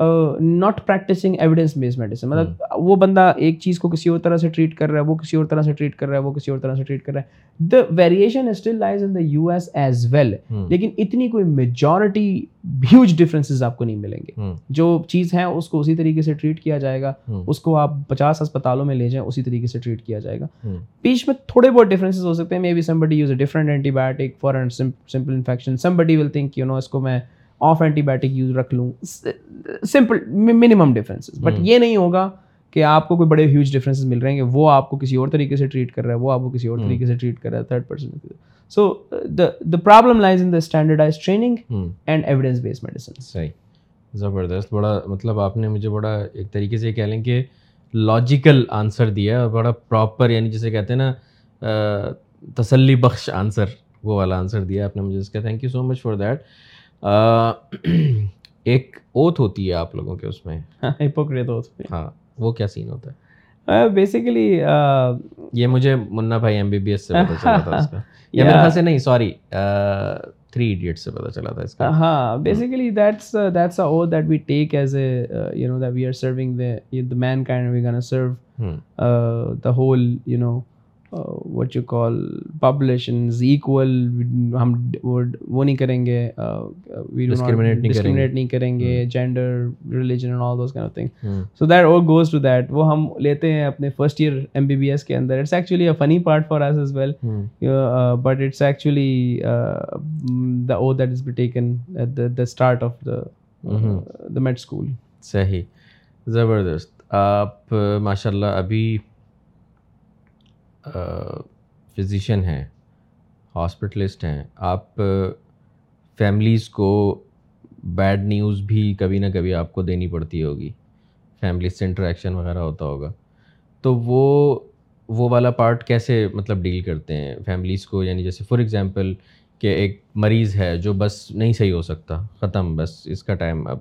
not practicing evidence base medicine مطلب وہ بندہ ایک چیز کو کسی اور طرح سے ٹریٹ کر رہا ہے وہ کسی اور طرح سے ٹریٹ کر رہا ہے وہ کسی اور طرح سے ٹریٹ کر رہا ہے the variation still lies in the U S as well لیکن اتنی کوئی میجورٹی ہیوج ڈفرینسز آپ کو نہیں ملیں گے جو چیز ہے اس کو اسی طریقے سے ٹریٹ کیا جائے گا اس کو آپ پچاس اسپتالوں میں لے جائیں اسی طریقے سے ٹریٹ کیا جائے گا بیچ میں تھوڑے بہت ڈفرینسز ہو سکتے ہیں maybe somebody use a different antibiotic for simple infection somebody will think you know اس کو میں آف اینٹی بایوٹک یوز رکھ لوں. سمپل منیمم ڈفرینسز بٹ یہ نہیں ہوگا کہ آپ کو کوئی بڑے ہیوج ڈفرینسز مل رہے ہیں کہ وہ آپ کو کسی اور طریقے سے ٹریٹ کر رہا ہے وہ آپ کو کسی اور طریقے سے ٹریٹ کر رہا ہے third person so the problem lies in the standardize training and evidence base medicine صحیح. زبردست. بڑا مطلب آپ نے مجھے بڑا ایک طریقے سے کہہ لیں کہ لاجیکل آنسر دیا اور بڑا پراپر یعنی جسے کہتے ہیں نا تسلی بخش آنسر وہ والا آنسر دیا آپ نے مجھے. اس کا thank you so much for that ایک اوتھ ہوتی ہے آپ لوگوں کے اس میں۔ ہاں وہ کیا سین ہوتا ہے؟ بیسیکلی یہ مجھے Munna Bhai M B B S سے پتہ چلا تھا اس کا۔ یا میرے خیال سے نہیں سوری تھری ایڈیٹ سے پتہ چلا تھا اس کا۔ ہاں basically that's that's a oath that we take as a you know that we are serving the mankind we gonna serve the whole you know what you call populations equal ہم وہ نہیں کریں گے ڈسکریمنیٹ نہیں کریں گے. Gender religion and all those kind of thing so that اور goes to that وہ ہم لیتے ہیں اپنے first year M B B S کے اندر. It's actually a funny part for us as well but it's actually the oh that is be taken the start of the the med school صحیح. زبردست. آپ ماشاء اللہ ابھی physician ہیں، hospitalist ہیں۔ آپ فیملیز کو بیڈ نیوز بھی کبھی نہ کبھی آپ کو دینی پڑتی ہوگی۔ فیملیز سے انٹریکشن وغیرہ ہوتا ہوگا۔ تو وہ وہ والا پارٹ کیسے مطلب ڈیل کرتے ہیں؟ فیملیز کو یعنی جیسے فار ایگزامپل کہ ایک مریض ہے جو بس نہیں صحیح ہو سکتا، ختم، بس اس کا ٹائم اب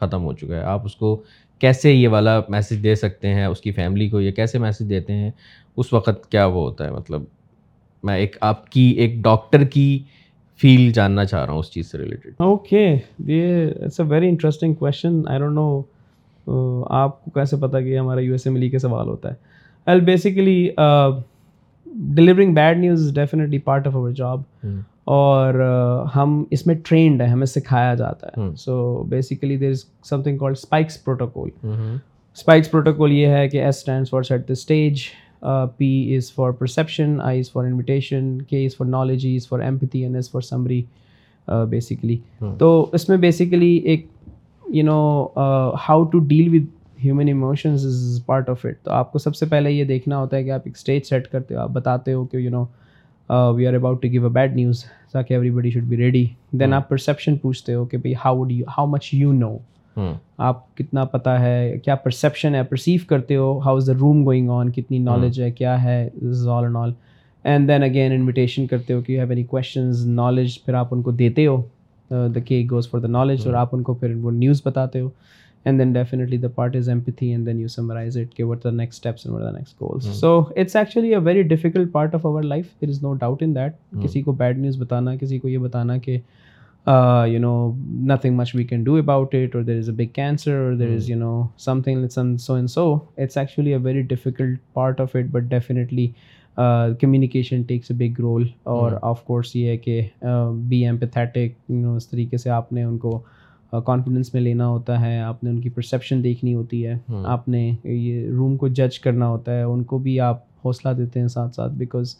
ختم ہو چکا ہے۔ آپ اس کو کیسے یہ والا میسیج دے سکتے ہیں اس کی فیملی کو یہ کیسے میسیج دیتے ہیں؟ اس وقت کیا وہ ہوتا ہے؟ مطلب میں ایک آپ کی ایک ڈاکٹر کی فیل جاننا چاہ رہا ہوں اس چیز سے ریلیٹڈ اوکے یہ it's a very interesting question I don't know آپ کو کیسے پتا کہ ہمارا یو ایس ایم لی کا سوال ہوتا ہے۔ Well basically delivering bad news is definitely part of our job اور ہم اس میں ٹرینڈ ہے ہمیں سکھایا جاتا ہے۔ So basically there is something called SPIKES protocol SPIKES protocol یہ ہے کہ S stands for set the stage P is for perception I is for invitation K is for knowledge is for empathy and S for summary basically تو اس میں basically ایک you know how to deal with human emotions is part of it تو آپ کو سب سے پہلے یہ دیکھنا ہوتا ہے کہ آپ ایک اسٹیج سیٹ کرتے ہو آپ بتاتے ہو کہ you know we are about to give a bad news تاکہ everybody should be ready then آپ پرسیپشن پوچھتے ہو کہ بھائی how would you how much you know آپ کتنا پتہ ہے کیا پرسیپشن ہے پرسیو کرتے ہو how is the room going on کتنی نالج ہے کیا ہے all and all and then again invitation کرتے ہو کہ ہیو اینی کوشچنز نالج پھر آپ ان کو دیتے ہو the cake goes for the knowledge اور آپ ان کو پھر وہ نیوز بتاتے ہو and then definitely the part is empathy and then you summarize it کہ what the next steps and what the next goals so it's actually a very difficult part of our life there is no doubt in that کسی کو bad news بتانا کسی کو یہ بتانا کہ you know nothing much we can do about it اور there is a big cancer اور there is you know something so and so it's actually a very difficult part of it but definitely communication takes a big role اور of course یہ ہے کہ be نو اس طریقے سے آپ نے ان کو کانفیڈنس میں لینا ہوتا ہے آپ نے ان کی پرسیپشن دیکھنی ہوتی ہے آپ نے یہ روم کو جج کرنا ہوتا ہے ان کو بھی آپ حوصلہ دیتے ہیں ساتھ ساتھ because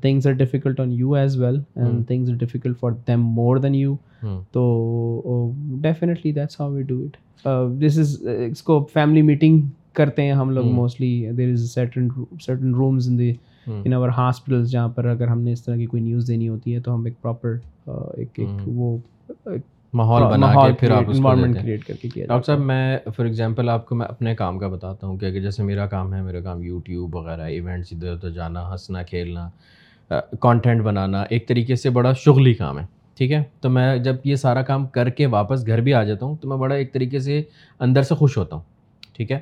things are difficult on you as well and things are difficult for them more than you تو definitely that's how we do it this is اس کو فیملی میٹنگ کرتے ہیں ہم لوگ mostly there is certain certain rooms in the in our hospitals جہاں پر اگر ہم نے اس طرح کی کوئی نیوز دینی ہوتی ہے تو ہم ایک پراپر ایک ایک وہ ماحول بنا کے پھر آپ انوائرمنٹ کریٹ کر کے کیا ڈاکٹر صاحب میں فار ایگزامپل آپ کو میں اپنے کام کا بتاتا ہوں کہ اگر جیسے میرا کام ہے میرا کام یوٹیوب وغیرہ ایونٹس ادھر ادھر جانا ہنسنا کھیلنا کانٹینٹ بنانا ایک طریقے سے بڑا شغلی کام ہے ٹھیک ہے؟ تو میں جب یہ سارا کام کر کے واپس گھر بھی آ جاتا ہوں تو میں بڑا ایک طریقے سے اندر سے خوش ہوتا ہوں ٹھیک ہے؟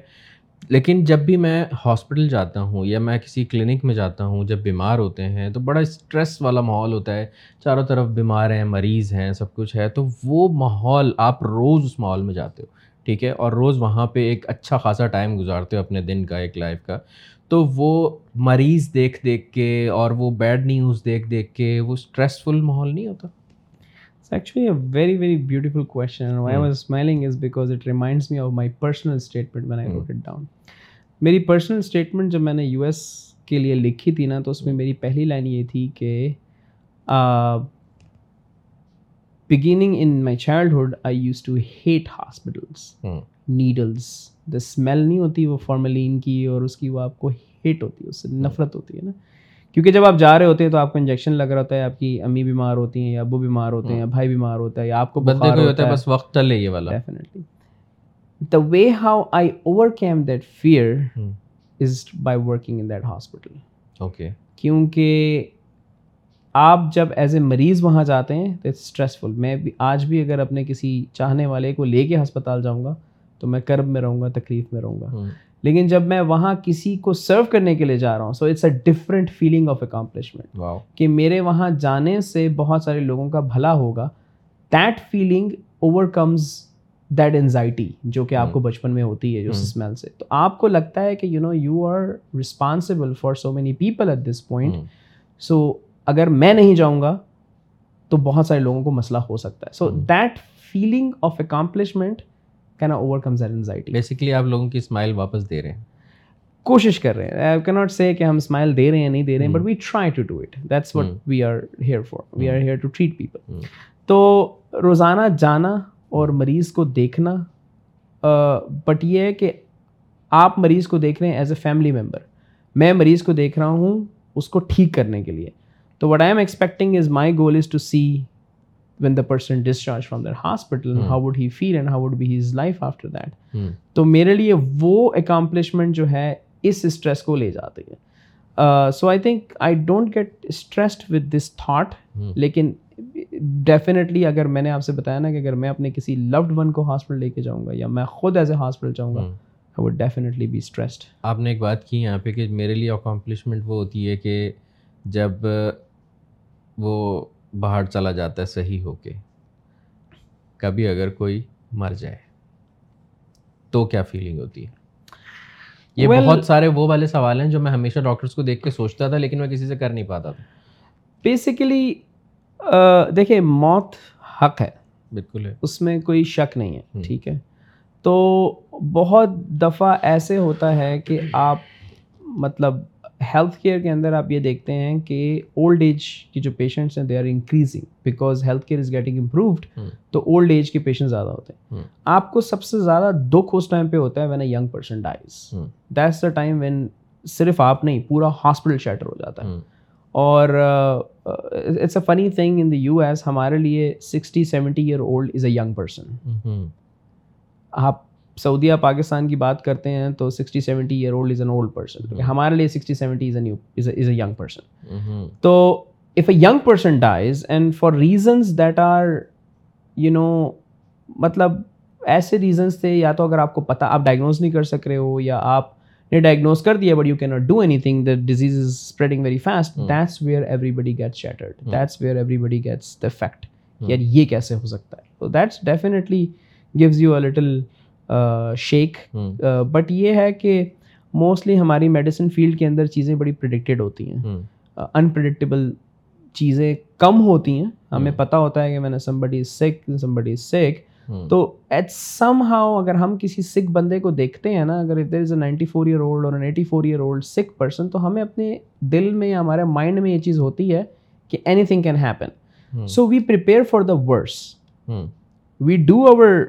لیکن جب بھی میں ہاسپٹل جاتا ہوں یا میں کسی کلینک میں جاتا ہوں، جب بیمار ہوتے ہیں تو بڑا اسٹریس والا ماحول ہوتا ہے۔ چاروں طرف بیمار ہیں، مریض ہیں، سب کچھ ہے۔ تو وہ ماحول آپ روز اس ماحول میں جاتے ہو، ٹھیک ہے؟ اور روز وہاں پہ ایک اچھا خاصا ٹائم گزارتے ہو اپنے دن کا، ایک لائف کا۔ تو وہ مریض دیکھ دیکھ کے اور وہ بیڈ نیوز دیکھ دیکھ کے وہ اسٹریسفل ماحول نہیں ہوتا۔ Actually a very very beautiful question why was smiling is because it reminds me of my personal statement when I wrote it down میری پرسنل اسٹیٹمنٹ جب میں نے یو ایس کے لیے لکھی تھی نا تو اس میں میری پہلی لائن یہ تھی کہ beginning in my childhood I use to hate hospitals needles the smell نہیں ہوتی وہ فارملین کی اور اس کی وہ آپ کو ہیٹ ہوتی ہے اس سے نفرت ہوتی ہے نا کیونکہ جب آپ جا رہے ہوتے ہیں تو آپ کو انجیکشن لگ رہا ہوتا ہے آپ کی امی بیمار ہوتی ہیں یا ابو بیمار ہوتے ہیں یا بھائی بیمار ہوتا ہے یا آپ کو بندے کو ہوتا ہے بس وقت ٹلے یہ والا۔ Definitely the way how I overcame that fear is by working in that hospital okay کیونکہ آپ جب ایز اے مریض وہاں جاتے ہیں تو اٹس اسٹریسفل میں بھی آج بھی اگر اپنے کسی چاہنے والے کو لے کے ہسپتال جاؤں گا تو میں کرب میں رہوں گا تکلیف میں رہوں گا۔ لیکن جب میں وہاں کسی کو سرو کرنے کے لیے جا رہا ہوں so it's a different feeling of accomplishment کہ میرے وہاں جانے سے بہت سارے لوگوں کا بھلا ہوگا that feeling overcomes that anxiety جو کہ آپ کو بچپن میں ہوتی ہے جو اسمیل سے۔ تو آپ کو لگتا ہے کہ you know you are responsible for so many people at this point so اگر میں نہیں جاؤں گا تو بہت سارے لوگوں کو مسئلہ ہو سکتا ہے۔ So that feeling of accomplishment can overcomes that anxiety basically آپ لوگوں کی اسمائل واپس دے رہے ہیں۔ کوشش کر رہے ہیں۔ آئی کی ناٹ سے کہ ہم اسمائل دے رہے ہیں نہیں دے رہے ہیں but we try to do it that's what we are here for we are here to treat people تو روزانہ جانا اور مریض کو دیکھنا بٹ یہ ہے کہ آپ مریض کو دیکھ رہے ہیں ایز اے فیملی ممبر میں مریض کو دیکھ رہا ہوں اس کو ٹھیک کرنے کے لیے۔ تو what I am expecting is my goal is to see when the person discharge from that hospital how would he feel and how would be his life after that تو میرے لیے وہ اکامپلشمنٹ جو ہے اس اسٹریس کو لے جاتی ہے۔ So I think I don't get stressed with this thought لیکن ڈیفینیٹلی اگر میں نے آپ سے بتایا نا کہ اگر میں اپنے کسی لوڈ ون کو ہاسپٹل لے کے جاؤں گا یا میں خود ایز اے ہاسپٹل جاؤں گا I would definitely be stressed آپ نے ایک بات کی یہاں پہ کہ میرے لیے اکامپلشمنٹ وہ ہوتی ہے کہ جب وہ باہر چلا جاتا ہے صحیح ہو کے۔ کبھی اگر کوئی مر جائے تو کیا فیلنگ ہوتی ہے؟ یہ بہت سارے وہ والے سوال ہیں جو میں ہمیشہ ڈاکٹرس کو دیکھ کے سوچتا تھا لیکن میں کسی سے کر نہیں پاتا تھا۔ بیسیکلی دیکھیں موت حق ہے۔ بالکل ہے۔ اس میں کوئی شک نہیں ہے ٹھیک ہے۔ تو بہت دفعہ ایسے ہوتا ہے کہ آپ مطلب ہیلتھ کیئر کے اندر آپ یہ دیکھتے ہیں کہ اولڈ ایج کی جو پیشنٹس ہیں they are increasing because health care is getting improved تو اولڈ ایج کے پیشنٹ زیادہ ہوتے ہیں. آپ کو سب سے زیادہ دکھ اس ٹائم پہ ہوتا ہے when a young person dies that's the time when صرف آپ نہیں پورا ہاسپٹل شیٹر ہو جاتا ہے. اور it's a funny thing in the U S ہمارے لیے sixty seventy year old is a young person آپ سعودیہ پاکستان کی بات کرتے ہیں تو sixty seventy year old is an old person ہمارے لیے sixty seventy is a young person تو if a young person dies and for reasons that are you know مطلب ایسے ریزنس تھے یا تو اگر آپ کو پتہ آپ ڈائگنوز نہیں کر سک رہے ہو یا آپ نے ڈائگنوز کر دیا but you can not do anything the disease is spreading very fast that's where everybody gets shattered that's where everybody gets the fact یار یہ کیسے ہو سکتا ہے؟ تو that's definitely gives you a little shake but یہ ہے کہ موسٹلی ہماری میڈیسن فیلڈ کے اندر چیزیں بڑی پرڈکٹیڈ ہوتی ہیں۔ انپرڈکٹیبل چیزیں کم ہوتی ہیں۔ ہمیں پتہ ہوتا ہے کہ میں نے سمبڈی سکھ سمبڈی سکھ تو ایٹ سم ہاؤ اگر ہم کسی سکھ بندے کو دیکھتے ہیں نا اگر there is a ninety four year old اور eighty four year old sick person تو ہمیں اپنے دل میں یا ہمارے مائنڈ میں یہ چیز ہوتی ہے کہ anything can happen so we prepare for the worse we do our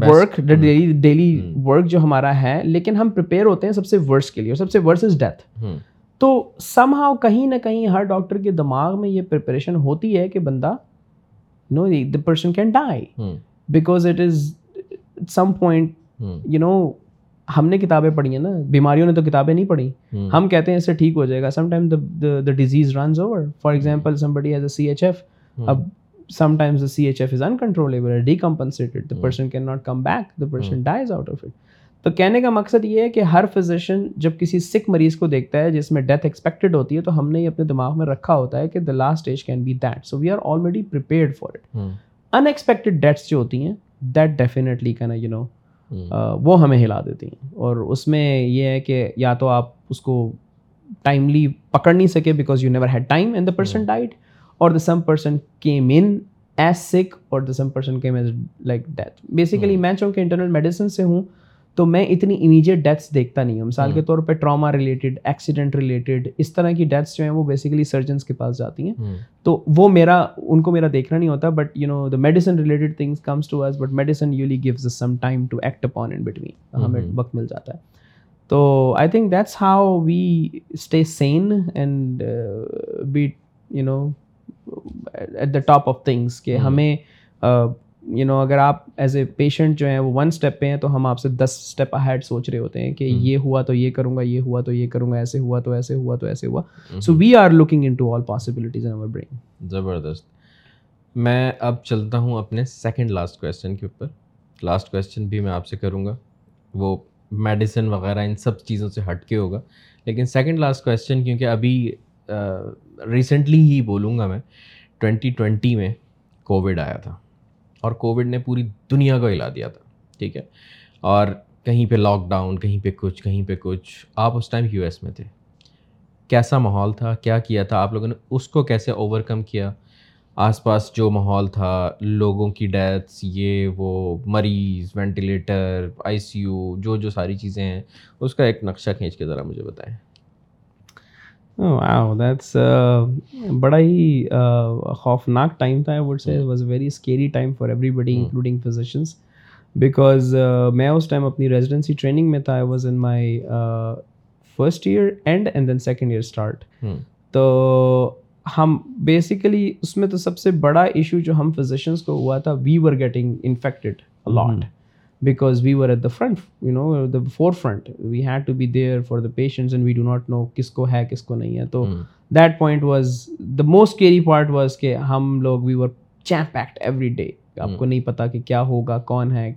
work daily daily work جو ہمارا ہے لیکن ہم پریپیئر ہوتے ہیں سب سے ورس کے لیے اور سب سے ورس از ڈیتھ تو سم ہاؤ کہیں نہ کہیں ہر ڈاکٹر کے دماغ میں یہ پریپریشن ہوتی ہے کہ بندہ no the person can die because it is some point you know ہم نے کتابیں پڑھی ہیں نا بیماریوں نے تو کتابیں نہیں پڑھی. ہم کہتے ہیں اس سے ٹھیک ہو جائے گا. Sometime the disease runs over for example somebody has a C H F اب sometimes the C H F is uncontrollable decompensated the person can not come back the person dies out of it تو کہنے کا مقصد یہ ہے کہ ہر physician جب کسی سکھ مریض کو دیکھتا ہے جس میں ڈیتھ ایکسپیکٹڈ ہوتی ہے تو ہم نے یہ اپنے دماغ میں رکھا ہوتا ہے کہ the last age can be that so we are already prepared for it unexpected deaths جو ہوتی ہیں that definitely can you know وہ ہمیں ہلا دیتی ہیں. اور اس میں یہ ہے کہ یا تو آپ اس کو ٹائملی پکڑ نہیں سکے because you never had time and the person died اور the same person came in as sick اور the same person came as like death basically میں چونکہ انٹرنل میڈیسن سے ہوں تو میں اتنی امیجیٹ ڈیتھس دیکھتا نہیں ہوں. مثال کے طور پہ ٹراما ریلیٹڈ ایکسیڈنٹ ریلیٹڈ اس طرح کی ڈیتھس جو ہیں وہ بیسیکلی سرجنس کے پاس جاتی ہیں. تو وہ میرا ان کو میرا دیکھنا نہیں ہوتا but you know the medicine related things comes to us but medicine usually gives some time to act upon in between ہمیں وقت مل جاتا ہے. تو I think that's how we stay sane and be you know at the top of things کہ ہمیں you know اگر آپ ایز اے پیشنٹ جو ہیں وہ ون اسٹیپ پہ ہیں تو ہم آپ سے دس اسٹیپ ہیڈ سوچ رہے ہوتے ہیں کہ یہ ہوا تو یہ کروں گا یہ ہوا تو یہ کروں گا ایسے ہوا تو ایسے ہوا تو ایسے ہوا۔ So we are looking into all possibilities in our brain زبردست۔ میں اب چلتا ہوں اپنے سیکنڈ لاسٹ کویشچن کے اوپر۔ لاسٹ کویشچن بھی میں آپ سے کروں گا۔ وہ میڈیسن وغیرہ ان سب چیزوں سے ہٹ کے ہوگا۔ لیکن سیکنڈ لاسٹ کویشچن کیونکہ ابھی ریسنٹلی ہی بولوں گا میں ٹوینٹی ٹوینٹی میں کووڈ آیا تھا۔ اور کووڈ نے پوری دنیا کو ہلا دیا تھا، ٹھیک ہے۔ اور کہیں پہ لاک ڈاؤن کہیں پہ کچھ، کہیں پہ کچھ، آپ اس ٹائم یو ایس میں تھے۔ کیسا ماحول تھا؟ کیا کیا تھا؟ آپ لوگوں نے اس کو کیسے اوور کم کیا؟ آس پاس جو ماحول تھا، لوگوں کی ڈیتھس یہ، وہ، مریض وینٹیلیٹر آئی سی یو جو جو ساری چیزیں ہیں، اس کا ایک نقشہ کھینچ کے ذرا مجھے بتائیں۔ واو دیٹس بڑا ہی خوفناک ٹائم تھا would say was very scary time for every body including physicians because میں اس ٹائم اپنی ریزیڈنسی ٹریننگ میں تھا I was in my first year and and then second year start تو ہم بیسیکلی اس میں تو سب سے بڑا ایشو جو ہم فزیشنس کو ہوا تھا we were getting infected lot because we were at the front you know the forefront we had to be there for the patients and we do not know کس کو ہے کس کو نہیں ہے تو that point was the most scary part was کہ ہم لوگ we were cheap packed every day آپ کو نہیں پتا کہ کیا ہوگا کون ہے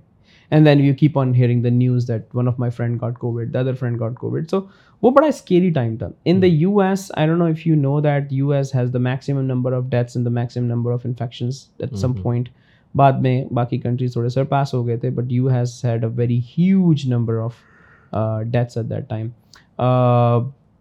and then you keep on hearing the news that one of my friend got COVID the other friend got COVID so وہ بڑا اسکیری ٹائم تھا in the U S I don't know if you know that U S has the maximum number of deaths and the maximum number of infections at some point بعد میں باقی countries تھوڑے سر پاس ہو گئے تھے but you has had a very huge number of deaths at that time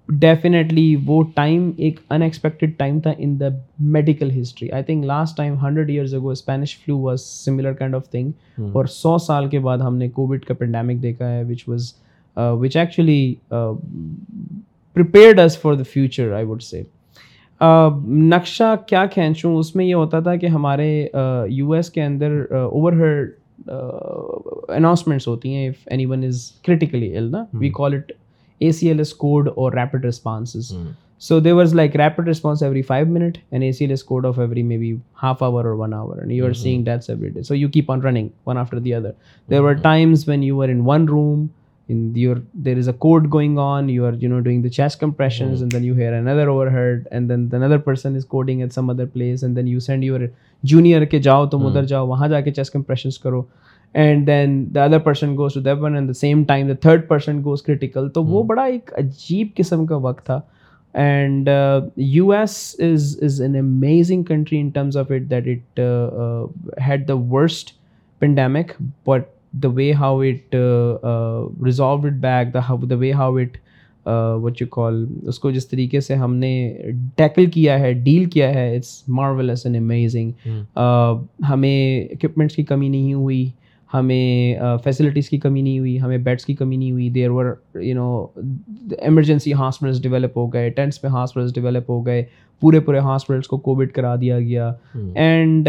definitely وہ time ایک unexpected time تھا in the medical history I think last time hundred years ago Spanish flu was similar kind of thing اور سو سال کے بعد ہم نے کووڈ کا پینڈیمک دیکھا ہے which was which actually prepared as for the future I would say نقشہ کیا کھینچوں؟ اس میں یہ ہوتا تھا کہ ہمارے یو ایس کے اندر اوور ہیڈ اناؤنسمنٹس ہوتی ہیں if anyone is critically ill نا we call it A C L S code اور rapid responses so they was like rapid response every five minute and A C L S code of every maybe half hour اور one hour and you are seeing that's every day so you keep on running one after the other there were times when you are in one room in your there is a code going on you are you know doing the chest compressions mm-hmm. and then you hear another overheard and then another person is coding at some other place and then you send your junior ke jao tum udhar jao wahan ja ke chest compressions karo and then the other person goes to that one and the same time the third person goes critical تو وہ بڑا ایک عجیب قسم کا وقت تھا and U S is is an amazing country in terms of it that it had the worst pandemic but the way how it resolve it back the way how it what you call اس کو جس طریقے سے ہم نے tackle کیا ہے deal کیا ہے اٹس مارولس اینڈ امیزنگ ہمیں اکوپمنٹس کی کمی نہیں ہوئی ہمیں فیسلٹیز کی کمی نہیں ہوئی ہمیں بیڈس کی کمی نہیں ہوئی there were you know emergency hospitals develop ہو گئے ٹینٹس پہ ہاسپٹلس ڈیولپ ہو گئے پورے پورے ہاسپٹلس کو کووڈ کرا دیا گیا۔ And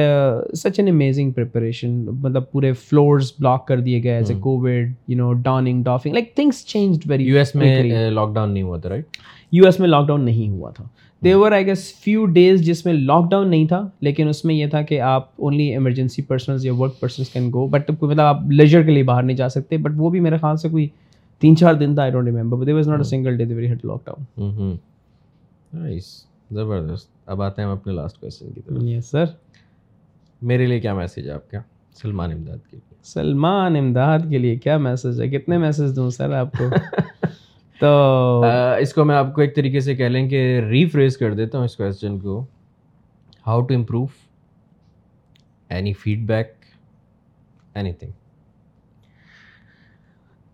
such an amazing preparation مطلب پورے فلورس بلاک کر دیے گئے as a COVID you know donning doffing like things change very U S میں لاک ڈاؤن نہیں ہوا تھا رائٹ یو ایس میں لاک ڈاؤن نہیں ہوا تھا۔ There were I guess few days جس میں لاک ڈاؤن نہیں تھا لیکن اس میں یہ تھا کہ آپ اونلی ایمرجنسی پرسنز یا work persons can go but مطلب آپ لیجر کے لیے باہر نہیں جا سکتے۔ بٹ وہ بھی میرے خیال سے کوئی تین چار دن تھا I don't remember there was not a single day there we had lockdown زبردست۔ اب آتے ہیں ہم اپنے لاسٹ کوشچن کی طرف۔ یس سر میرے لیے کیا میسیج ہے آپ کا؟ سلمان امداد کے لیے۔ سلمان امداد کے لیے کیا میسج ہے؟ کتنے میسج دوں سر آپ کو؟ تو اس کو میں آپ کو ایک طریقے سے کہہ لیں کہ ریفریز کر دیتا ہوں اس کوشچن کو. How to improve any feedback anything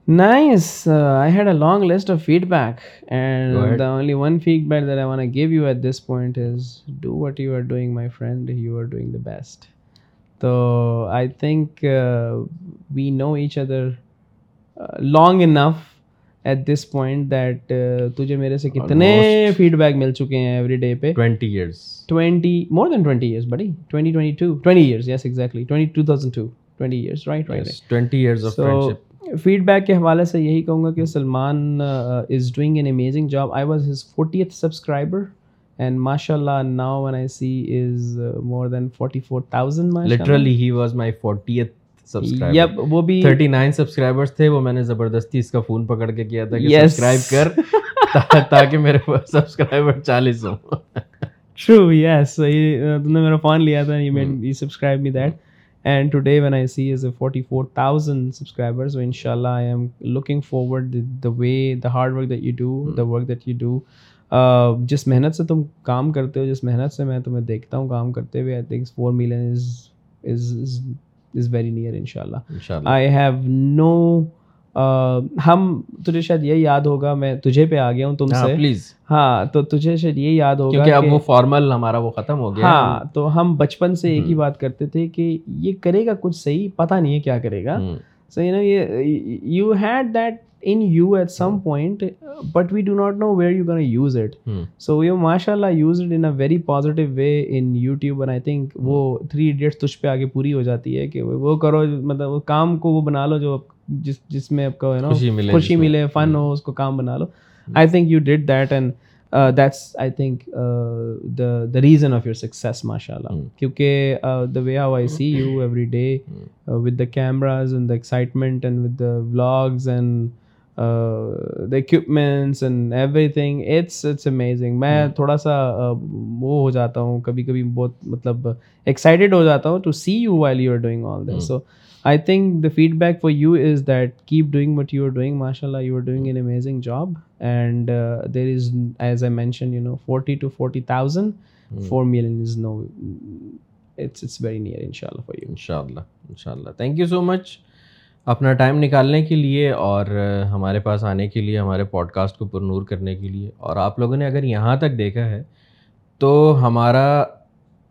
nice I had a long list of feedback and only one feedback that I gave you at this point is do what you are doing my friend you are doing the best تو I think we know each other long enough at this point that تجھے میرے سے کتنے feed back مل چکے ہیں every day پہ؟ Twenty years twenty more than twenty years بڑی twenty twenty two twenty years yes exactly twenty two thousand two twenty years right right twenty years so feedback کے حوالے سے یہی کہوں گا کہ Salman is doing an amazing job I was his fortieth subscriber and ماشاء اللہ now when I see is more than forty four thousand literally he was my fortieth وہ بھی تھرٹی نائن سبسکرائبرس تھے وہ میں نے زبردستی اس کا فون پکڑ کے کیا تھا کہ سبسکرائب کر تاکہ میرے سبسکرائبر چالیس ہوں۔ ٹرو یس تم نے میرا فون لیا تھا you subscribe me that and today when I see is a forty four thousand subscriber ان شاء اللہ I am forward the way the hard work that you do the work that you do جس محنت سے تم کام کرتے ہو جس محنت سے میں تمہیں دیکھتا ہوں کام کرتے ہوئے I think four million is is is very near ان شاء اللہ آئی ہیو نو ہم تجھے شاید یہ یاد ہوگا میں تجھے پہ آ گیا ہوں تم سے۔ پلیز ہاں تو تجھے شاید یہ یاد ہوگا کہ اب وہ فارمل ہمارا وہ ختم ہو گیا۔ ہاں تو ہم بچپن سے ایک ہی بات کرتے تھے کہ یہ کرے گا کچھ صحیح پتہ نہیں ہے کیا کرے گا۔ So you know you had that in you at some point but we do not know where you're going to use it. Hmm. so you mashallah use it in a very positive way in youtube and i think وہ three idiots تجھ پہ آگے پوری ہو جاتی ہے کہ وہ کرو مطلب وہ کام کو وہ بنا لو جو جس جس میں آپ کو ہے نا خوشی ملے فن ہو اس کو کام بنا لو I think you did that and that's I think the the reason of your success ماشاء اللہ کیونکہ the way how I see you every day with the cameras and the excitement and with the vlogs and the equipments and everything it's it's amazing میں تھوڑا سا وہ ہو جاتا ہوں کبھی کبھی بہت مطلب ایکسائٹیڈ ہو جاتا ہوں to see you while you are doing all this so I think the feedback for you is that keep doing what you are doing ماشاء اللہ you are doing an amazing job and there is as a mention you know forty two forty thousand four million is no it's it's very near ان شاء اللہ for you ان شاء اللہ ان شاء اللہ thank you so مچ اپنا time نکالنے کے لیے اور ہمارے پاس آنے کے لیے، ہمارے پوڈ کاسٹ کو پرنور کرنے کے لیے۔ اور آپ لوگوں نے اگر یہاں تک دیکھا ہے، تو ہمارا،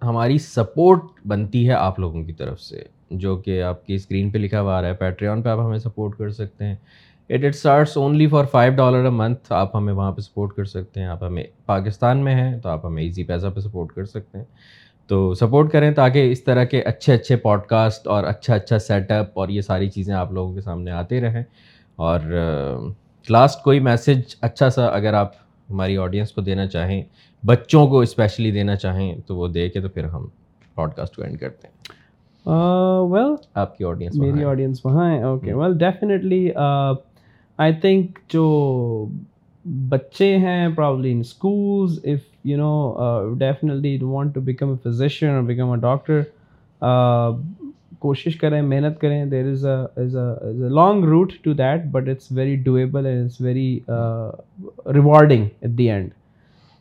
ہماری سپورٹ بنتی ہے آپ لوگوں کی طرف سے۔ جو کہ آپ کی اسکرین پہ لکھا ہوا آ رہا ہے، پیٹریون پہ آپ ہمیں سپورٹ کر سکتے ہیں۔ It it starts only for five dollar a month, آپ ہمیں وہاں پہ سپورٹ کر سکتے ہیں۔ آپ ہمیں پاکستان میں ہیں، تو آپ ہمیں ایزی پیسہ پہ سپورٹ کر سکتے ہیں۔ تو سپورٹ کریں تاکہ اس طرح کے اچھے اچھے پوڈ کاسٹ اور اچھا اچھا سیٹ اپ اور یہ ساری چیزیں آپ لوگوں کے سامنے آتے رہیں اور لاسٹ کوئی میسج اچھا سا اگر آپ ہماری آڈینس کو دینا چاہیں بچوں کو اسپیشلی دینا چاہیں تو وہ دے کے تو پھر ہم پوڈ کاسٹ کو اینڈ کرتے ہیں. ویل آپ کی آڈینس میری آڈینس وہاں ہے okay well definitely I think جو بچے ہیں probably in schools if you know definitely want to become a physician اور بیکم اے ڈاکٹر کوشش کریں، محنت کریں۔ There is is a long route to that but it's very doable and it's very rewarding at the end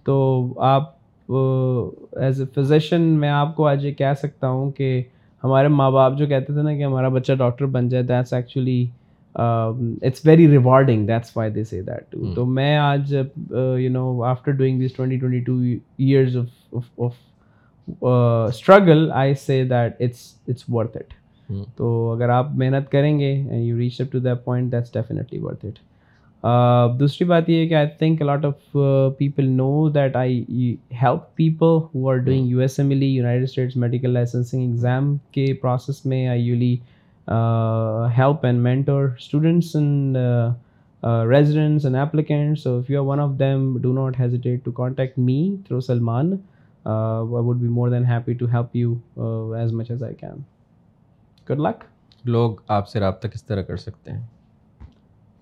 تو آپ as a physician میں آپ کو آج یہ کہہ سکتا ہوں کہ ہمارے ماں باپ جو کہتے تھے نا کہ ہمارا بچہ ڈاکٹر بن جائے that's actually it's very rewarding that's why they say that to تو میں آج you know after doing this twenty twenty two years of struggle I say that it's it's worth it تو اگر آپ محنت کریں گے and you reach up to that point that's definitely worth it دوسری بات یہ ہے کہ I think lot of people know that I help people who are doing U S M L United States medical licensing exam کے process میں I usually help and mentor students and residents and applicants so if you are one of them do not hesitate to contact me through Salman I would be more than happy to help you as much as I can good luck لوگ آپ سے رابطہ کس طرح کر سکتے ہیں؟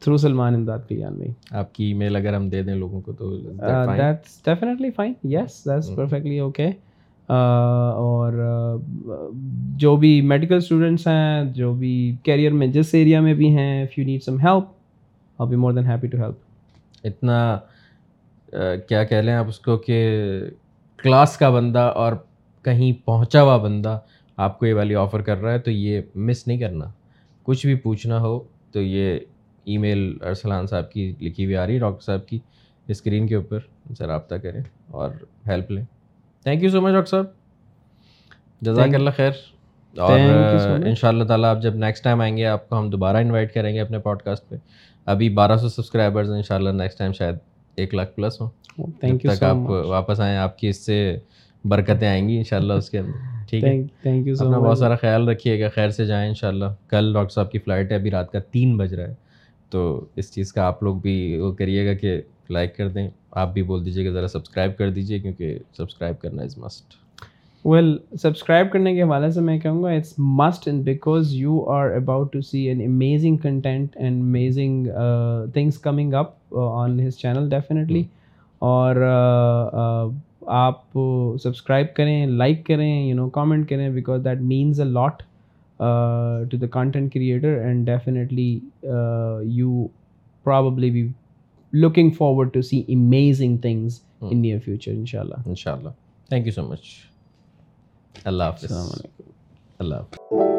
Through Salman امداد کلیان بھائی آپ کی ای میل اگر ہم دے دیں لوگوں کو تو that's definitely fine yes that's perfectly okay اور جو بھی میڈیکل اسٹوڈنٹس ہیں، جو بھی کیریئر میں جس ایریا میں بھی ہیں if you need some help I be more than happy to help اتنا کیا کہہ لیں آپ اس کو کہ کلاس کا بندہ اور کہیں پہنچا ہوا بندہ آپ کو یہ والی آفر کر رہا ہے، تو یہ مس نہیں کرنا۔ کچھ بھی پوچھنا ہو، تو یہ ای میل ارسلان صاحب کی لکھی ہوئی آ رہی ہے، ڈاکٹر صاحب کی اسکرین کے اوپر ان سے رابطہ کریں اور ہیلپ لیں۔ Thank you so much doctor صاحب جزاک اللہ خیر اور ان شاء اللہ تعالیٰ آپ جب نیکسٹ ٹائم آئیں گے آپ کو ہم دوبارہ انوائٹ کریں گے اپنے پوڈ کاسٹ پہ ابھی بارہ سو سبسکرائبرز ان شاء اللہ نیکسٹ ٹائم شاید ایک لاکھ پلس ہوں تھینک یو تک آپ واپس آئیں آپ کی اس سے برکتیں آئیں گی ان شاء اللہ اس کے اندر ٹھیک ہے تھینک یو سو بہت سارا خیال رکھیے گا خیر سے جائیں ان شاء اللہ کل ڈاکٹر صاحب کی فلائٹ ہے ابھی رات کا تین بج رہا ہے تو اس چیز کا آپ لوگ بھی وہ کریے گا کہ لائک کر دیں آپ بھی بول دیجیے کہ ذرا سبسکرائب کر دیجیے کیونکہ سبسکرائب کرنا از مسٹ ویل سبسکرائب کرنے کے حوالے سے میں کہوں گا it's must and because you are about to see an amazing content and amazing things coming up on his channel definitely اور آپ سبسکرائب کریں لائک کریں یو نو کامنٹ کریں because that means a lot to the content creator and definitely you probably be looking forward to see amazing things in near future ان شاء اللہ ان شاء اللہ تھینک یو سو مچ اللہ حافظ السلام علیکم اللہ حافظ